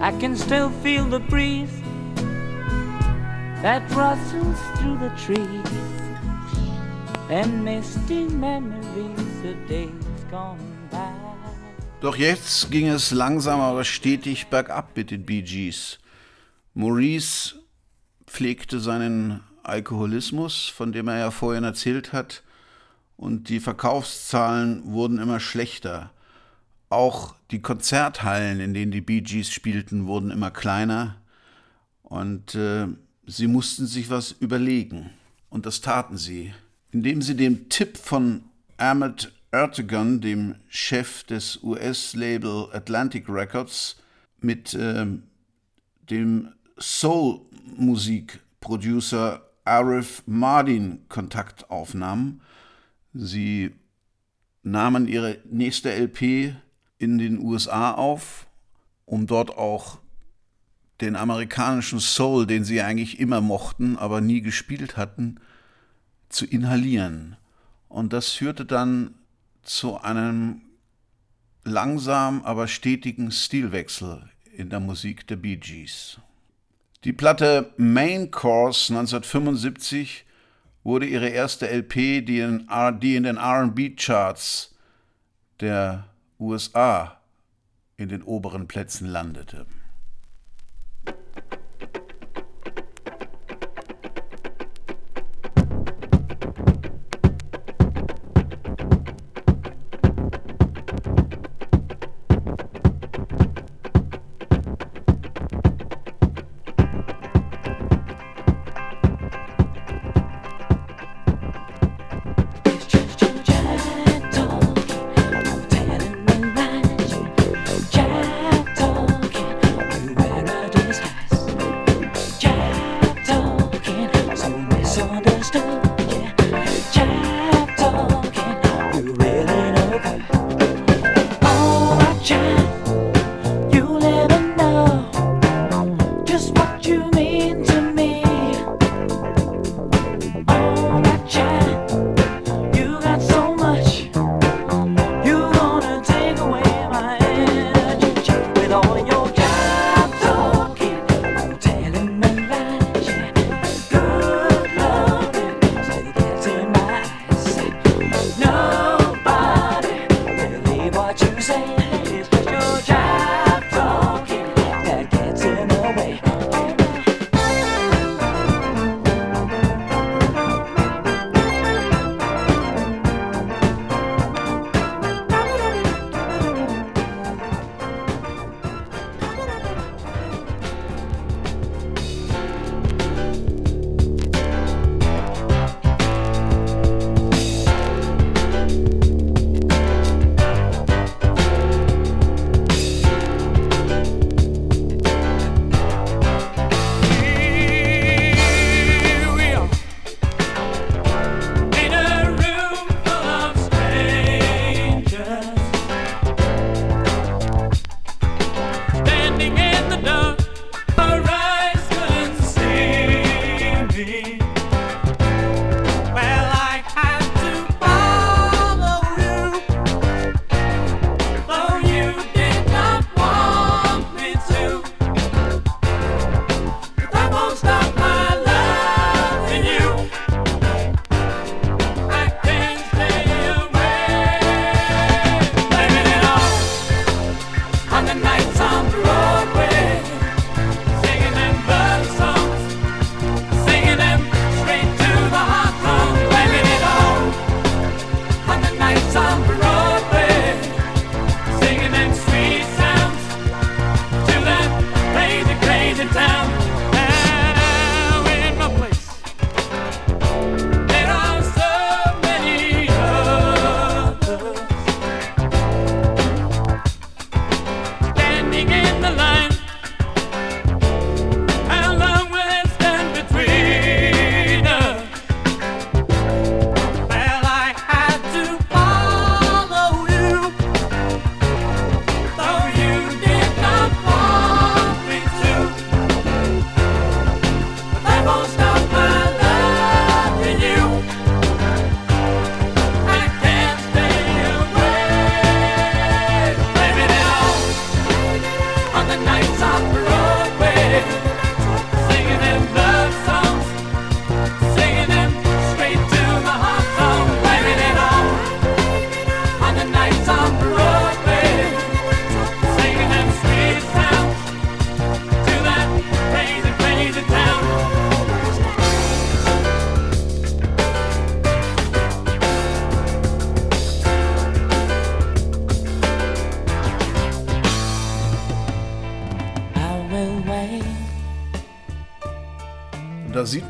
I can still feel the breeze that rustles through the trees and misty memories of days gone. Doch jetzt ging es langsam aber stetig bergab mit den Bee Gees. Maurice pflegte seinen Alkoholismus, von dem er ja vorhin erzählt hat, und die Verkaufszahlen wurden immer schlechter. Auch die Konzerthallen, in denen die Bee Gees spielten, wurden immer kleiner und äh, sie mussten sich was überlegen. Und das taten sie, indem sie dem Tipp von Ahmet Ertegun, dem Chef des US-Label Atlantic Records, mit ähm, dem Soul-Musik-Producer Arif Mardin Kontakt aufnahmen. Sie nahmen ihre nächste LP in den USA auf, um dort auch den amerikanischen Soul, den sie eigentlich immer mochten, aber nie gespielt hatten, zu inhalieren. Und das führte dann zu einem langsam, aber stetigen Stilwechsel in der Musik der Bee Gees. Die Platte Main Course 1975 wurde ihre erste LP, die in, die in den RB-Charts der USA in den oberen Plätzen landete.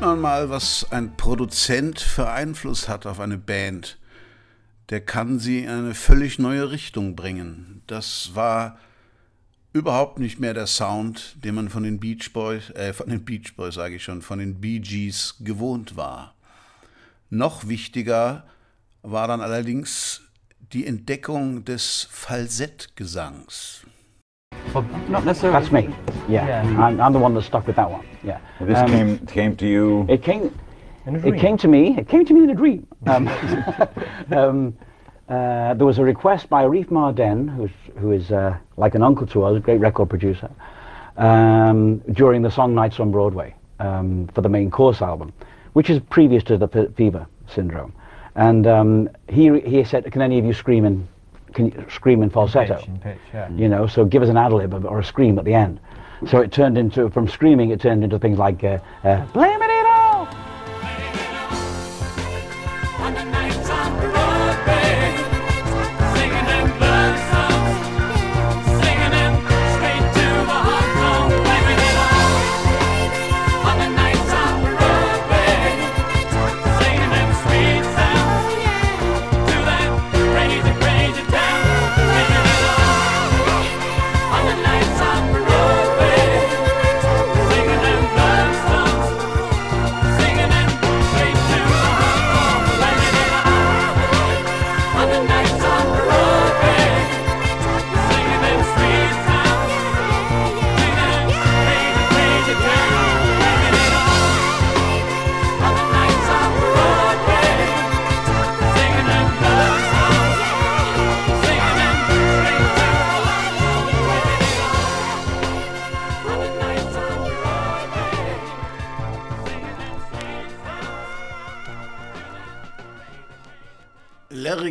Man mal, was ein Produzent für Einfluss hat auf eine Band. Der kann sie in eine völlig neue Richtung bringen. Das war überhaupt nicht mehr der Sound, den man von den Beach Boys, äh, von den Beach Boys sage ich schon, von den Bee Gees gewohnt war. Noch wichtiger war dann allerdings die Entdeckung des Falsettgesangs. Well, not necessarily. That's me. Yeah, I'm, I'm the one that stuck with that one. Yeah. This Um, came came to you. It came. In a It came to me. It came to me in a dream. Um, um, uh, there was a request by Arif Mardin, who's, who is uh, like an uncle to us, a great record producer, um, during the song Nights on Broadway um, for the main course album, which is previous to the Fe- Fever Syndrome. And um, he he said, "Can any of you scream in, can scream in falsetto?" Pitch, in pitch, yeah. you know, so give us an ad lib or a scream at the end. So it turned into, from screaming, it turned into things like, uh, uh, blame it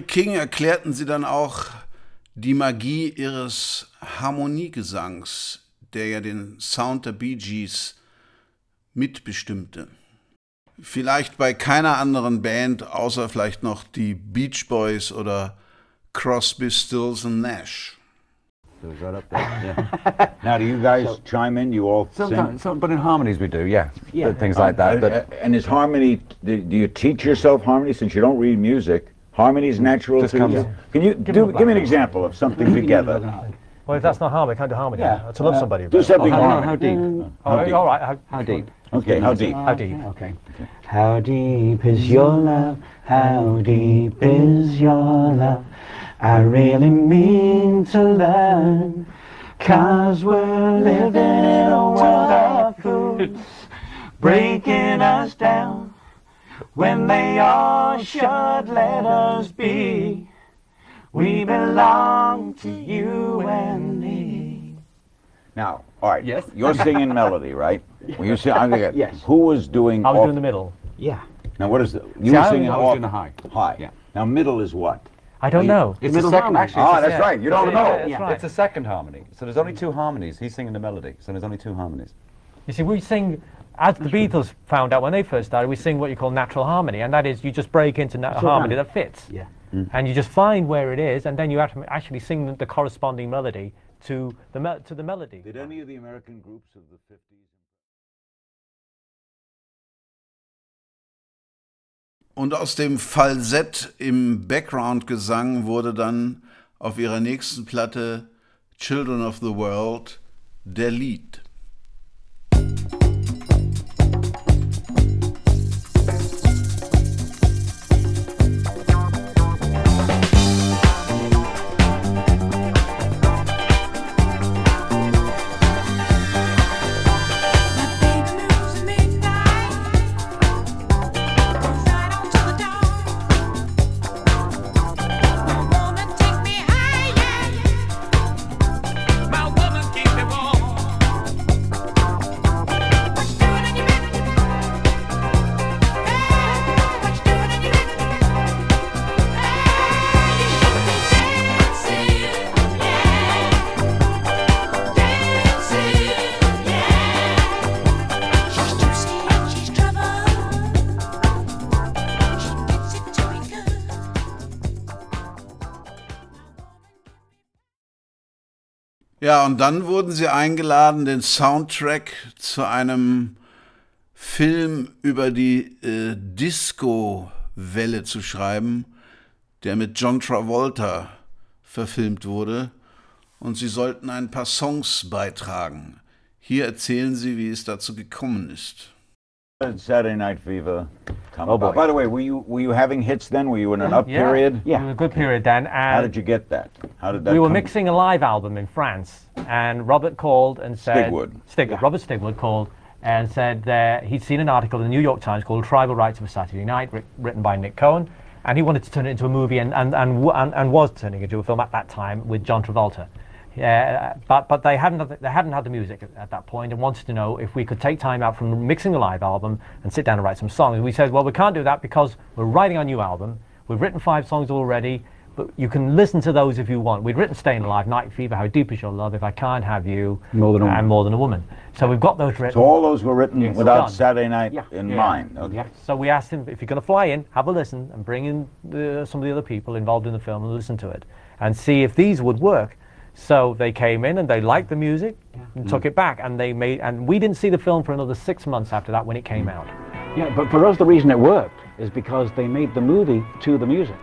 King erklärten sie dann auch die Magie ihres Harmoniegesangs, der ja den Sound der Bee Gees mitbestimmte. Vielleicht bei keiner anderen Band, außer vielleicht noch die Beach Boys oder Crosby, Stills and Nash. So right up there. Yeah. now, do you guys chime in? You all Sometimes, sing? some, but in harmonies we do, yeah. Yeah. Things like that. Uh, But uh, and is harmony? Do, do you teach yourself harmony since you don't read music? Harmony is natural Just to comes- you. Can you Give do? them a Give me an example of something together. Well, if that's not harmony, I can't do harmony. Yeah. To love Uh, somebody. do something Oh, how, harmony. how deep? Mm. Oh, How deep? all right. How, How deep? Okay, how deep? How deep? Okay. How deep is your love? How deep is your love? I really mean to learn. Cause we're living in a world of fools, breaking us down when they all should let us be. We belong to you and me. Now, all right. Yes. You're singing melody, right? When you sing, I think. Yes. Who was doing? I was off- doing the middle. Yeah. Now, what is the? You See, were I singing was- I was off- doing the high. High. Yeah. Now, middle is what? I don't know. It's middle the second, harmony. actually. Ah, it's the- that's right. You don't yeah, know. It's, Yeah. it's the second harmony. So there's only two harmonies. He's singing the melody. So there's only two harmonies. You see, we sing, as the Beatles found out when they first started, we sing what you call natural harmony, and that is you just break into na- Sure. harmony that fits. Yeah. Mm. And you just find where it is, and then you have to actually sing the, the corresponding melody to the, me- to the melody. Did any of the American groups of the 50s? Und aus dem Falsett im Background-Gesang wurde dann auf ihrer nächsten Platte Children of the World der Lied. Ja, und dann wurden sie eingeladen, den Soundtrack zu einem Film über die äh, Disco-Welle zu schreiben, der mit John Travolta verfilmt wurde. Und sie sollten ein paar Songs beitragen. Hier erzählen sie, wie es dazu gekommen ist. Saturday Night Fever. Come Oh, about. boy. By the way, were you were you having hits then? Were you in an up Yeah. period? Yeah. We were a good period then. How did you get that? How did that? we were come? mixing a live album in France, and Robert called and said, Stigwood. Stig- Robert Stigwood called and said that he'd seen an article in the New York Times called "Tribal Rites of a Saturday Night," written by Nik Cohn, and he wanted to turn it into a movie, and and and, and, and was turning it into a film at that time with John Travolta. Yeah, but but they hadn't had the, they hadn't had the music at, at that point and wanted to know if we could take time out from mixing the live album and sit down and write some songs. And we said, well, we can't do that because we're writing our new album. We've written five songs already, but you can listen to those if you want. We'd written "Staying Alive," "Night Fever," "How Deep Is Your Love," "If I Can't Have You," More Than a Woman. and "More Than a Woman." So we've got those written. So all those were written Yes. without Done. Saturday Night Yeah. in Yeah. mind. Okay. So we asked him if you're going to fly in, have a listen, and bring in the, some of the other people involved in the film and listen to it, and see if these would work. So they came in and they liked the music and took mm. it back, and they made. And we didn't see the film for another six months after that when it came mm. out. Yeah, but for us, the reason it worked is because they made the movie to the music.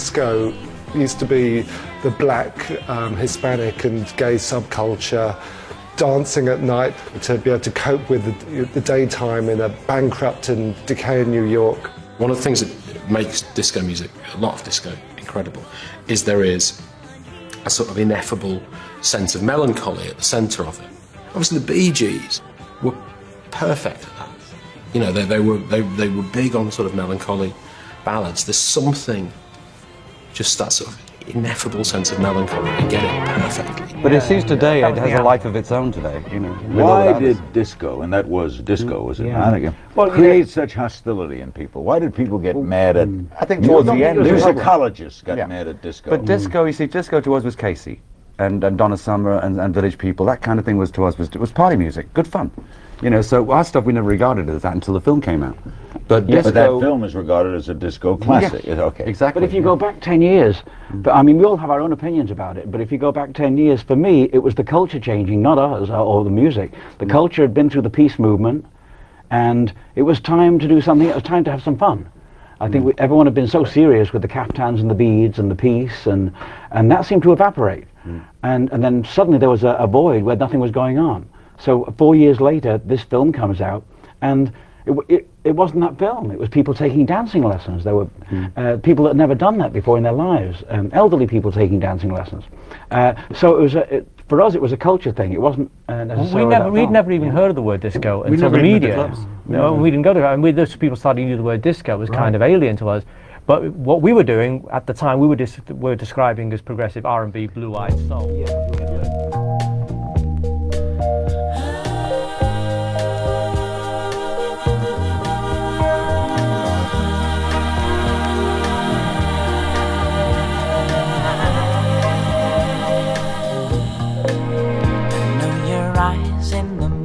Disco used to be the black, um, Hispanic, and gay subculture. Dancing at night to be able to cope with the, the daytime in a bankrupt and decaying New York. One of the things that makes disco music, a lot of disco, incredible, is there is a sort of ineffable sense of melancholy at the centre of it. Obviously, the Bee Gees were perfect at that. You know, they, they were they, they were big on sort of melancholy ballads. There's something, just that sort of ineffable sense of melancholy. They get it perfectly. But it seems today it has a life of its own today. You know. Why that did disco, and that was disco, was it Yeah. not? Again, Well, you create such hostility in people? Why did people get mad at? Mm. I think towards the end, it was a musicologists got Yeah. mad at disco. But mm. disco, you see, disco to us was KC and, and Donna Summer and, and Village People. That kind of thing was to us was was party music, good fun. You know, so our stuff we never regarded as that until the film came out. But Yeah, disco, but that film is regarded as a disco classic. Yes, Okay, exactly. But if you go back 10 years, but I mean, we all have our own opinions about it, but if you go back 10 years, for me, it was the culture changing, not us or, or the music. The mm. culture had been through the peace movement, and it was time to do something, it was time to have some fun. I think mm. we, everyone had been so serious with the caftans and the beads and the peace, and, and that seemed to evaporate. Mm. And, and then suddenly there was a, a void where nothing was going on. So four years later, this film comes out, and it, it, it wasn't that film. It was people taking dancing lessons. There were uh, people that had never done that before in their lives, um, elderly people taking dancing lessons. Uh, so it was a, it, for us, it was a culture thing. It wasn't uh, necessarily we never, that we'd film. never even heard of the word disco We until the even went to media. clubs. No, No. we didn't go to. And we, those people started using the word disco was kind of alien to us. But what we were doing at the time, we were, dis- were describing as progressive R&B, blue-eyed soul. know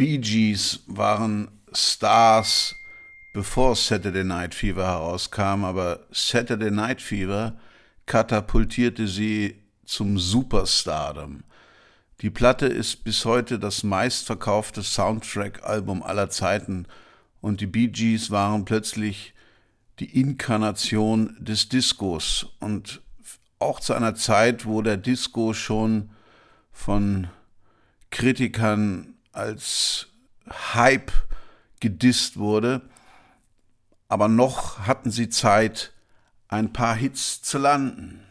Bee Gees waren Stars, bevor Saturday Night Fever herauskam, aber Saturday Night Fever katapultierte sie zum Superstardom. Die Platte ist bis heute das meistverkaufte Soundtrack-Album aller Zeiten und die Bee Gees waren plötzlich die Inkarnation des Discos und auch zu einer Zeit, wo der Disco schon von Kritikern als Hype gedisst wurde, aber noch hatten sie Zeit, ein paar Hits zu landen.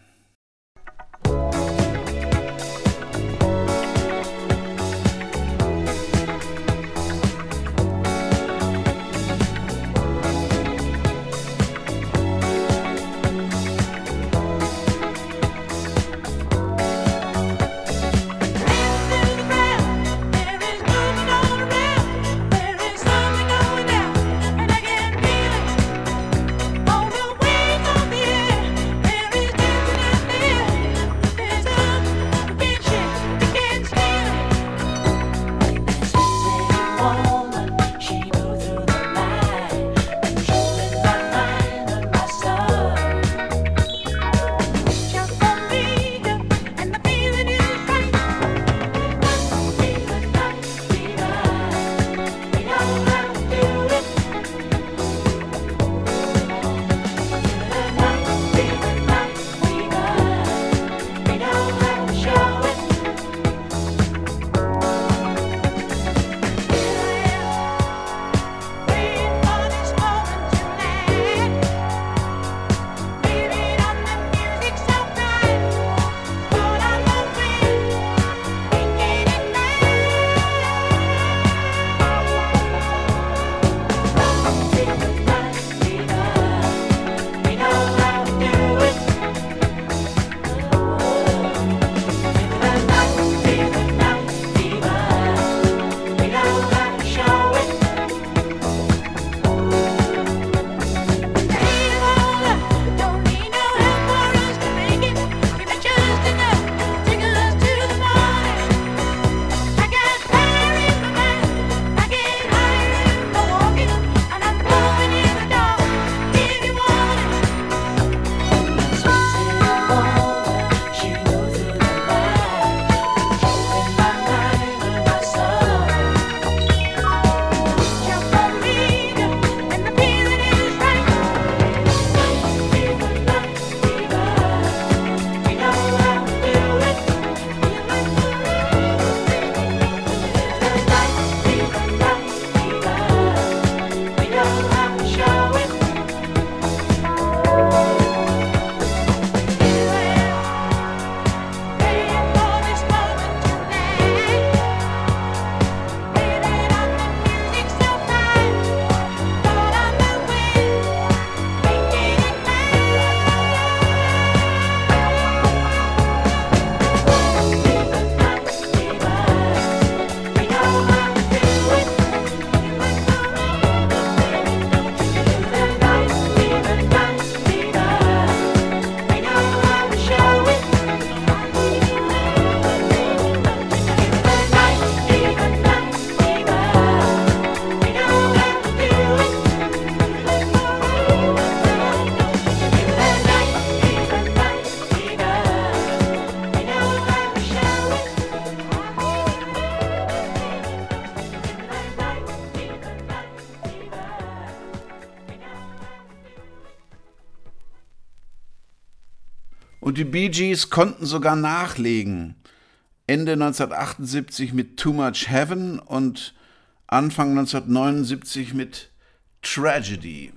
die Bee Gees konnten sogar nachlegen. Ende 1978 mit Too Much Heaven und Anfang 1979 mit Tragedy.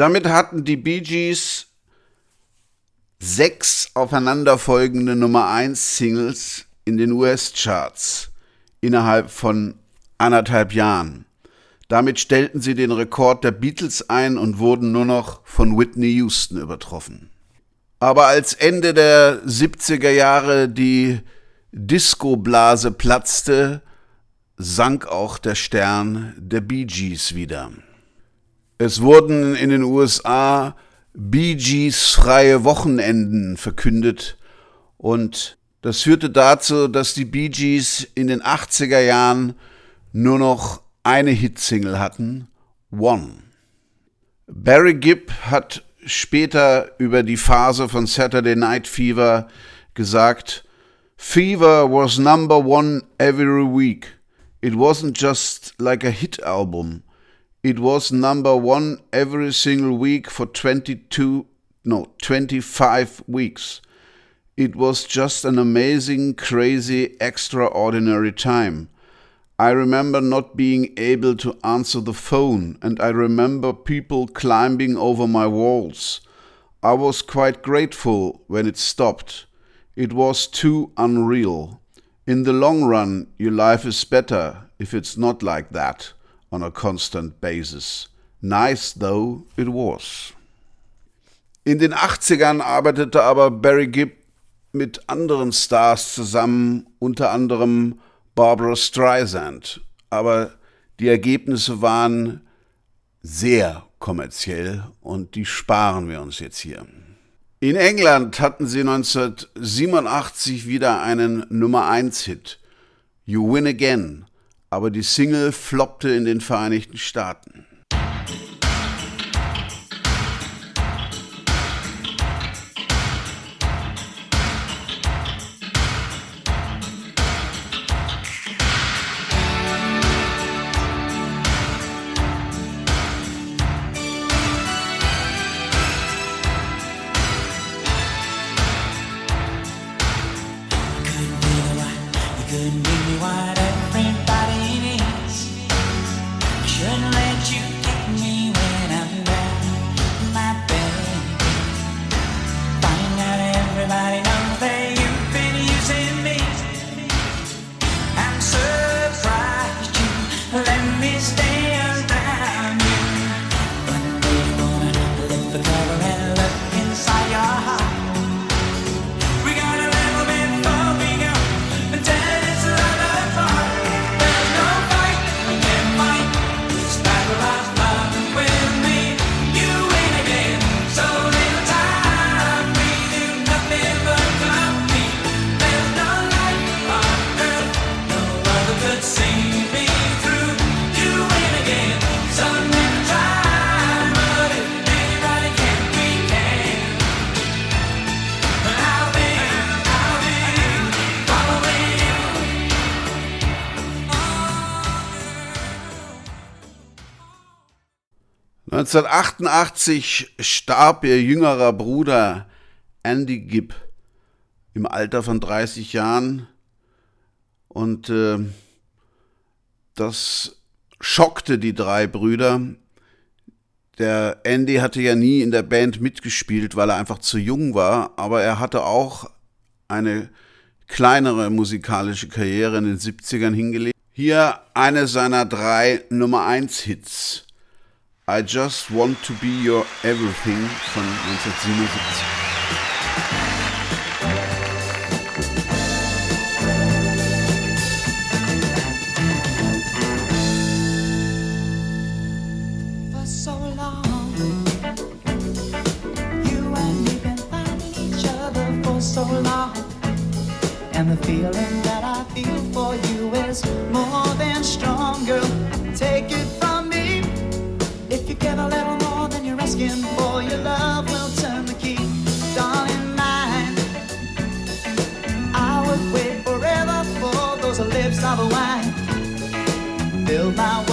Damit hatten die Bee Gees sechs aufeinanderfolgende Nummer 1 Singles in den US-Charts innerhalb von anderthalb Jahren. Damit stellten sie den Rekord der Beatles ein und wurden nur noch von Whitney Houston übertroffen. Aber als Ende der 70er Jahre die Disco-Blase platzte, sank auch der Stern der Bee Gees wieder. Es wurden in den USA Bee Gees freie Wochenenden verkündet und das führte dazu, dass die Bee Gees in den 80er Jahren nur noch eine Hitsingle hatten, One. Barry Gibb hat später über die Phase von Saturday Night Fever gesagt, Fever was number one every week. It wasn't just like a hit album. It was number one every single week for 22, no, 25 weeks. It was just an amazing, crazy, extraordinary time. I remember not being able to answer the phone, and I remember people climbing over my walls. I was quite grateful when it stopped. It was too unreal. In the long run, your life is better if it's not like that on a constant basis. Nice though it was. In den 80ern arbeitete aber Barry Gibb mit anderen Stars zusammen, unter anderem Barbara Streisand. Aber die Ergebnisse waren sehr kommerziell und die sparen wir uns jetzt hier. In England hatten sie 1987 wieder einen Nummer 1 Hit, You Win Again, aber die Single floppte in den Vereinigten Staaten. 1988 starb ihr jüngerer Bruder Andy Gibb im Alter von 30 Jahren und äh, das schockte die drei Brüder. Der Andy hatte ja nie in der Band mitgespielt, weil er einfach zu jung war, aber er hatte auch eine kleinere musikalische Karriere in den 70ern hingelegt. Hier eine seiner drei Nummer 1 Hits. I Just Want to Be Your Everything von 1977. for so long. You and me been finding each other for so long. And the feeling that I feel for you is more than strong, asking for, your love will turn the key. Darling, mine. I would wait forever for those lips of wine. Build my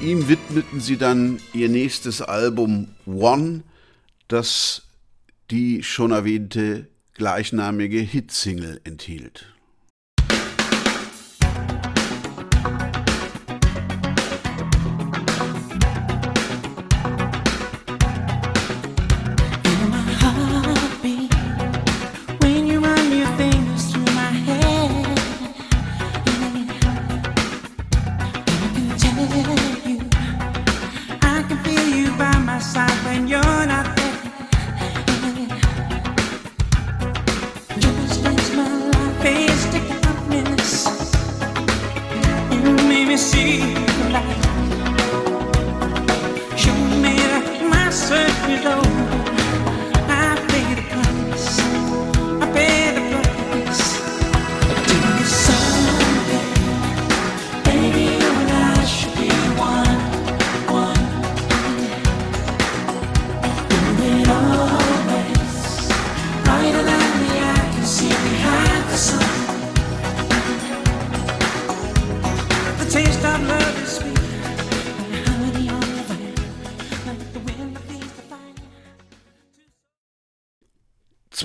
ihm widmeten sie dann ihr nächstes Album One, das die schon erwähnte gleichnamige Hitsingle enthielt.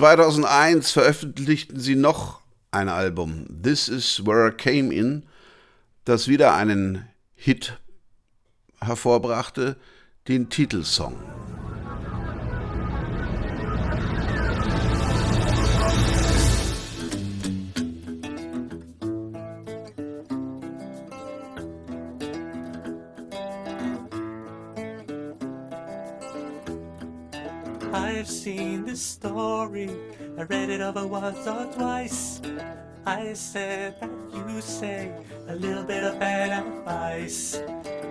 2001 veröffentlichten sie noch ein Album, This Is Where I Came In, das wieder einen Hit hervorbrachte, den Titelsong. Seen this story, I read it over once or twice. I said that you say a little bit of bad advice.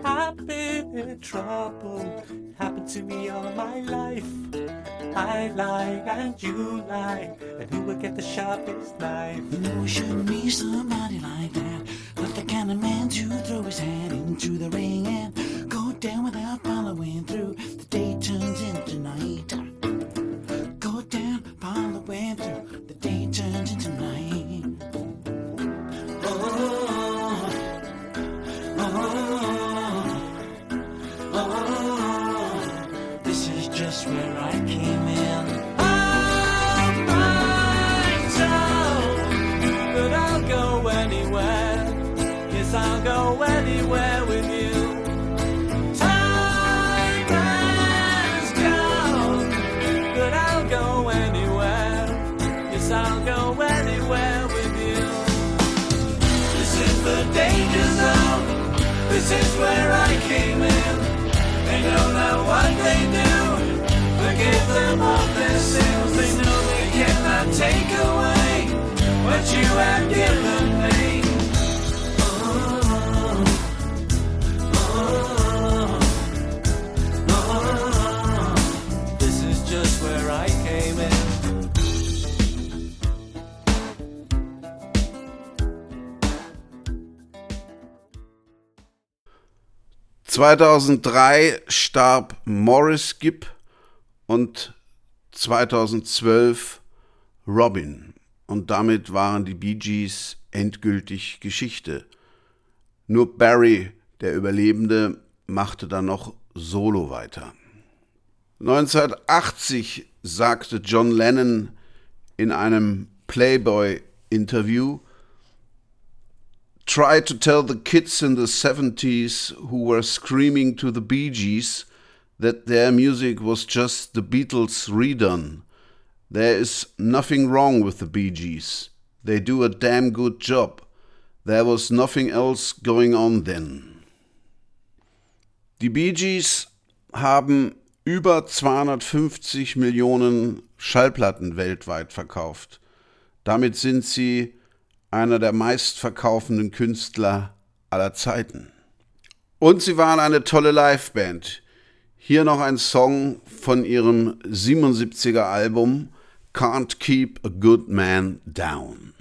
I've been in trouble, happened to me all my life. I lie and you lie, and who will get the sharpest knife? No, it shouldn't be somebody like that. but the kind of man to throw his hat into the ring and go down without following through. The day turns into night. Go down, following through. The day turns into night. Oh, oh, oh, this is just where I This is where I came in. They know that what they do. Forgive them of their sins. They know they cannot take away what you have given me. 2003 starb Morris Gibb und 2012 Robin. Und damit waren die Bee Gees endgültig Geschichte. Nur Barry, der Überlebende, machte dann noch solo weiter. 1980 sagte John Lennon in einem Playboy-Interview, Try to tell the kids in the 70s who were screaming to the Bee Gees that their music was just the Beatles redone. There is nothing wrong with the Bee Gees. They do a damn good job. There was nothing else going on then. Die Bee Gees haben über 250 Millionen Schallplatten weltweit verkauft. Damit sind sie einer der meistverkaufenden Künstler aller Zeiten. Und sie waren eine tolle Liveband. Hier noch ein Song von ihrem 77er Album Can't Keep a Good Man Down.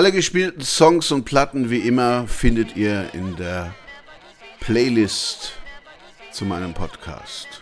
Alle gespielten Songs und Platten wie immer findet ihr in der Playlist zu meinem Podcast,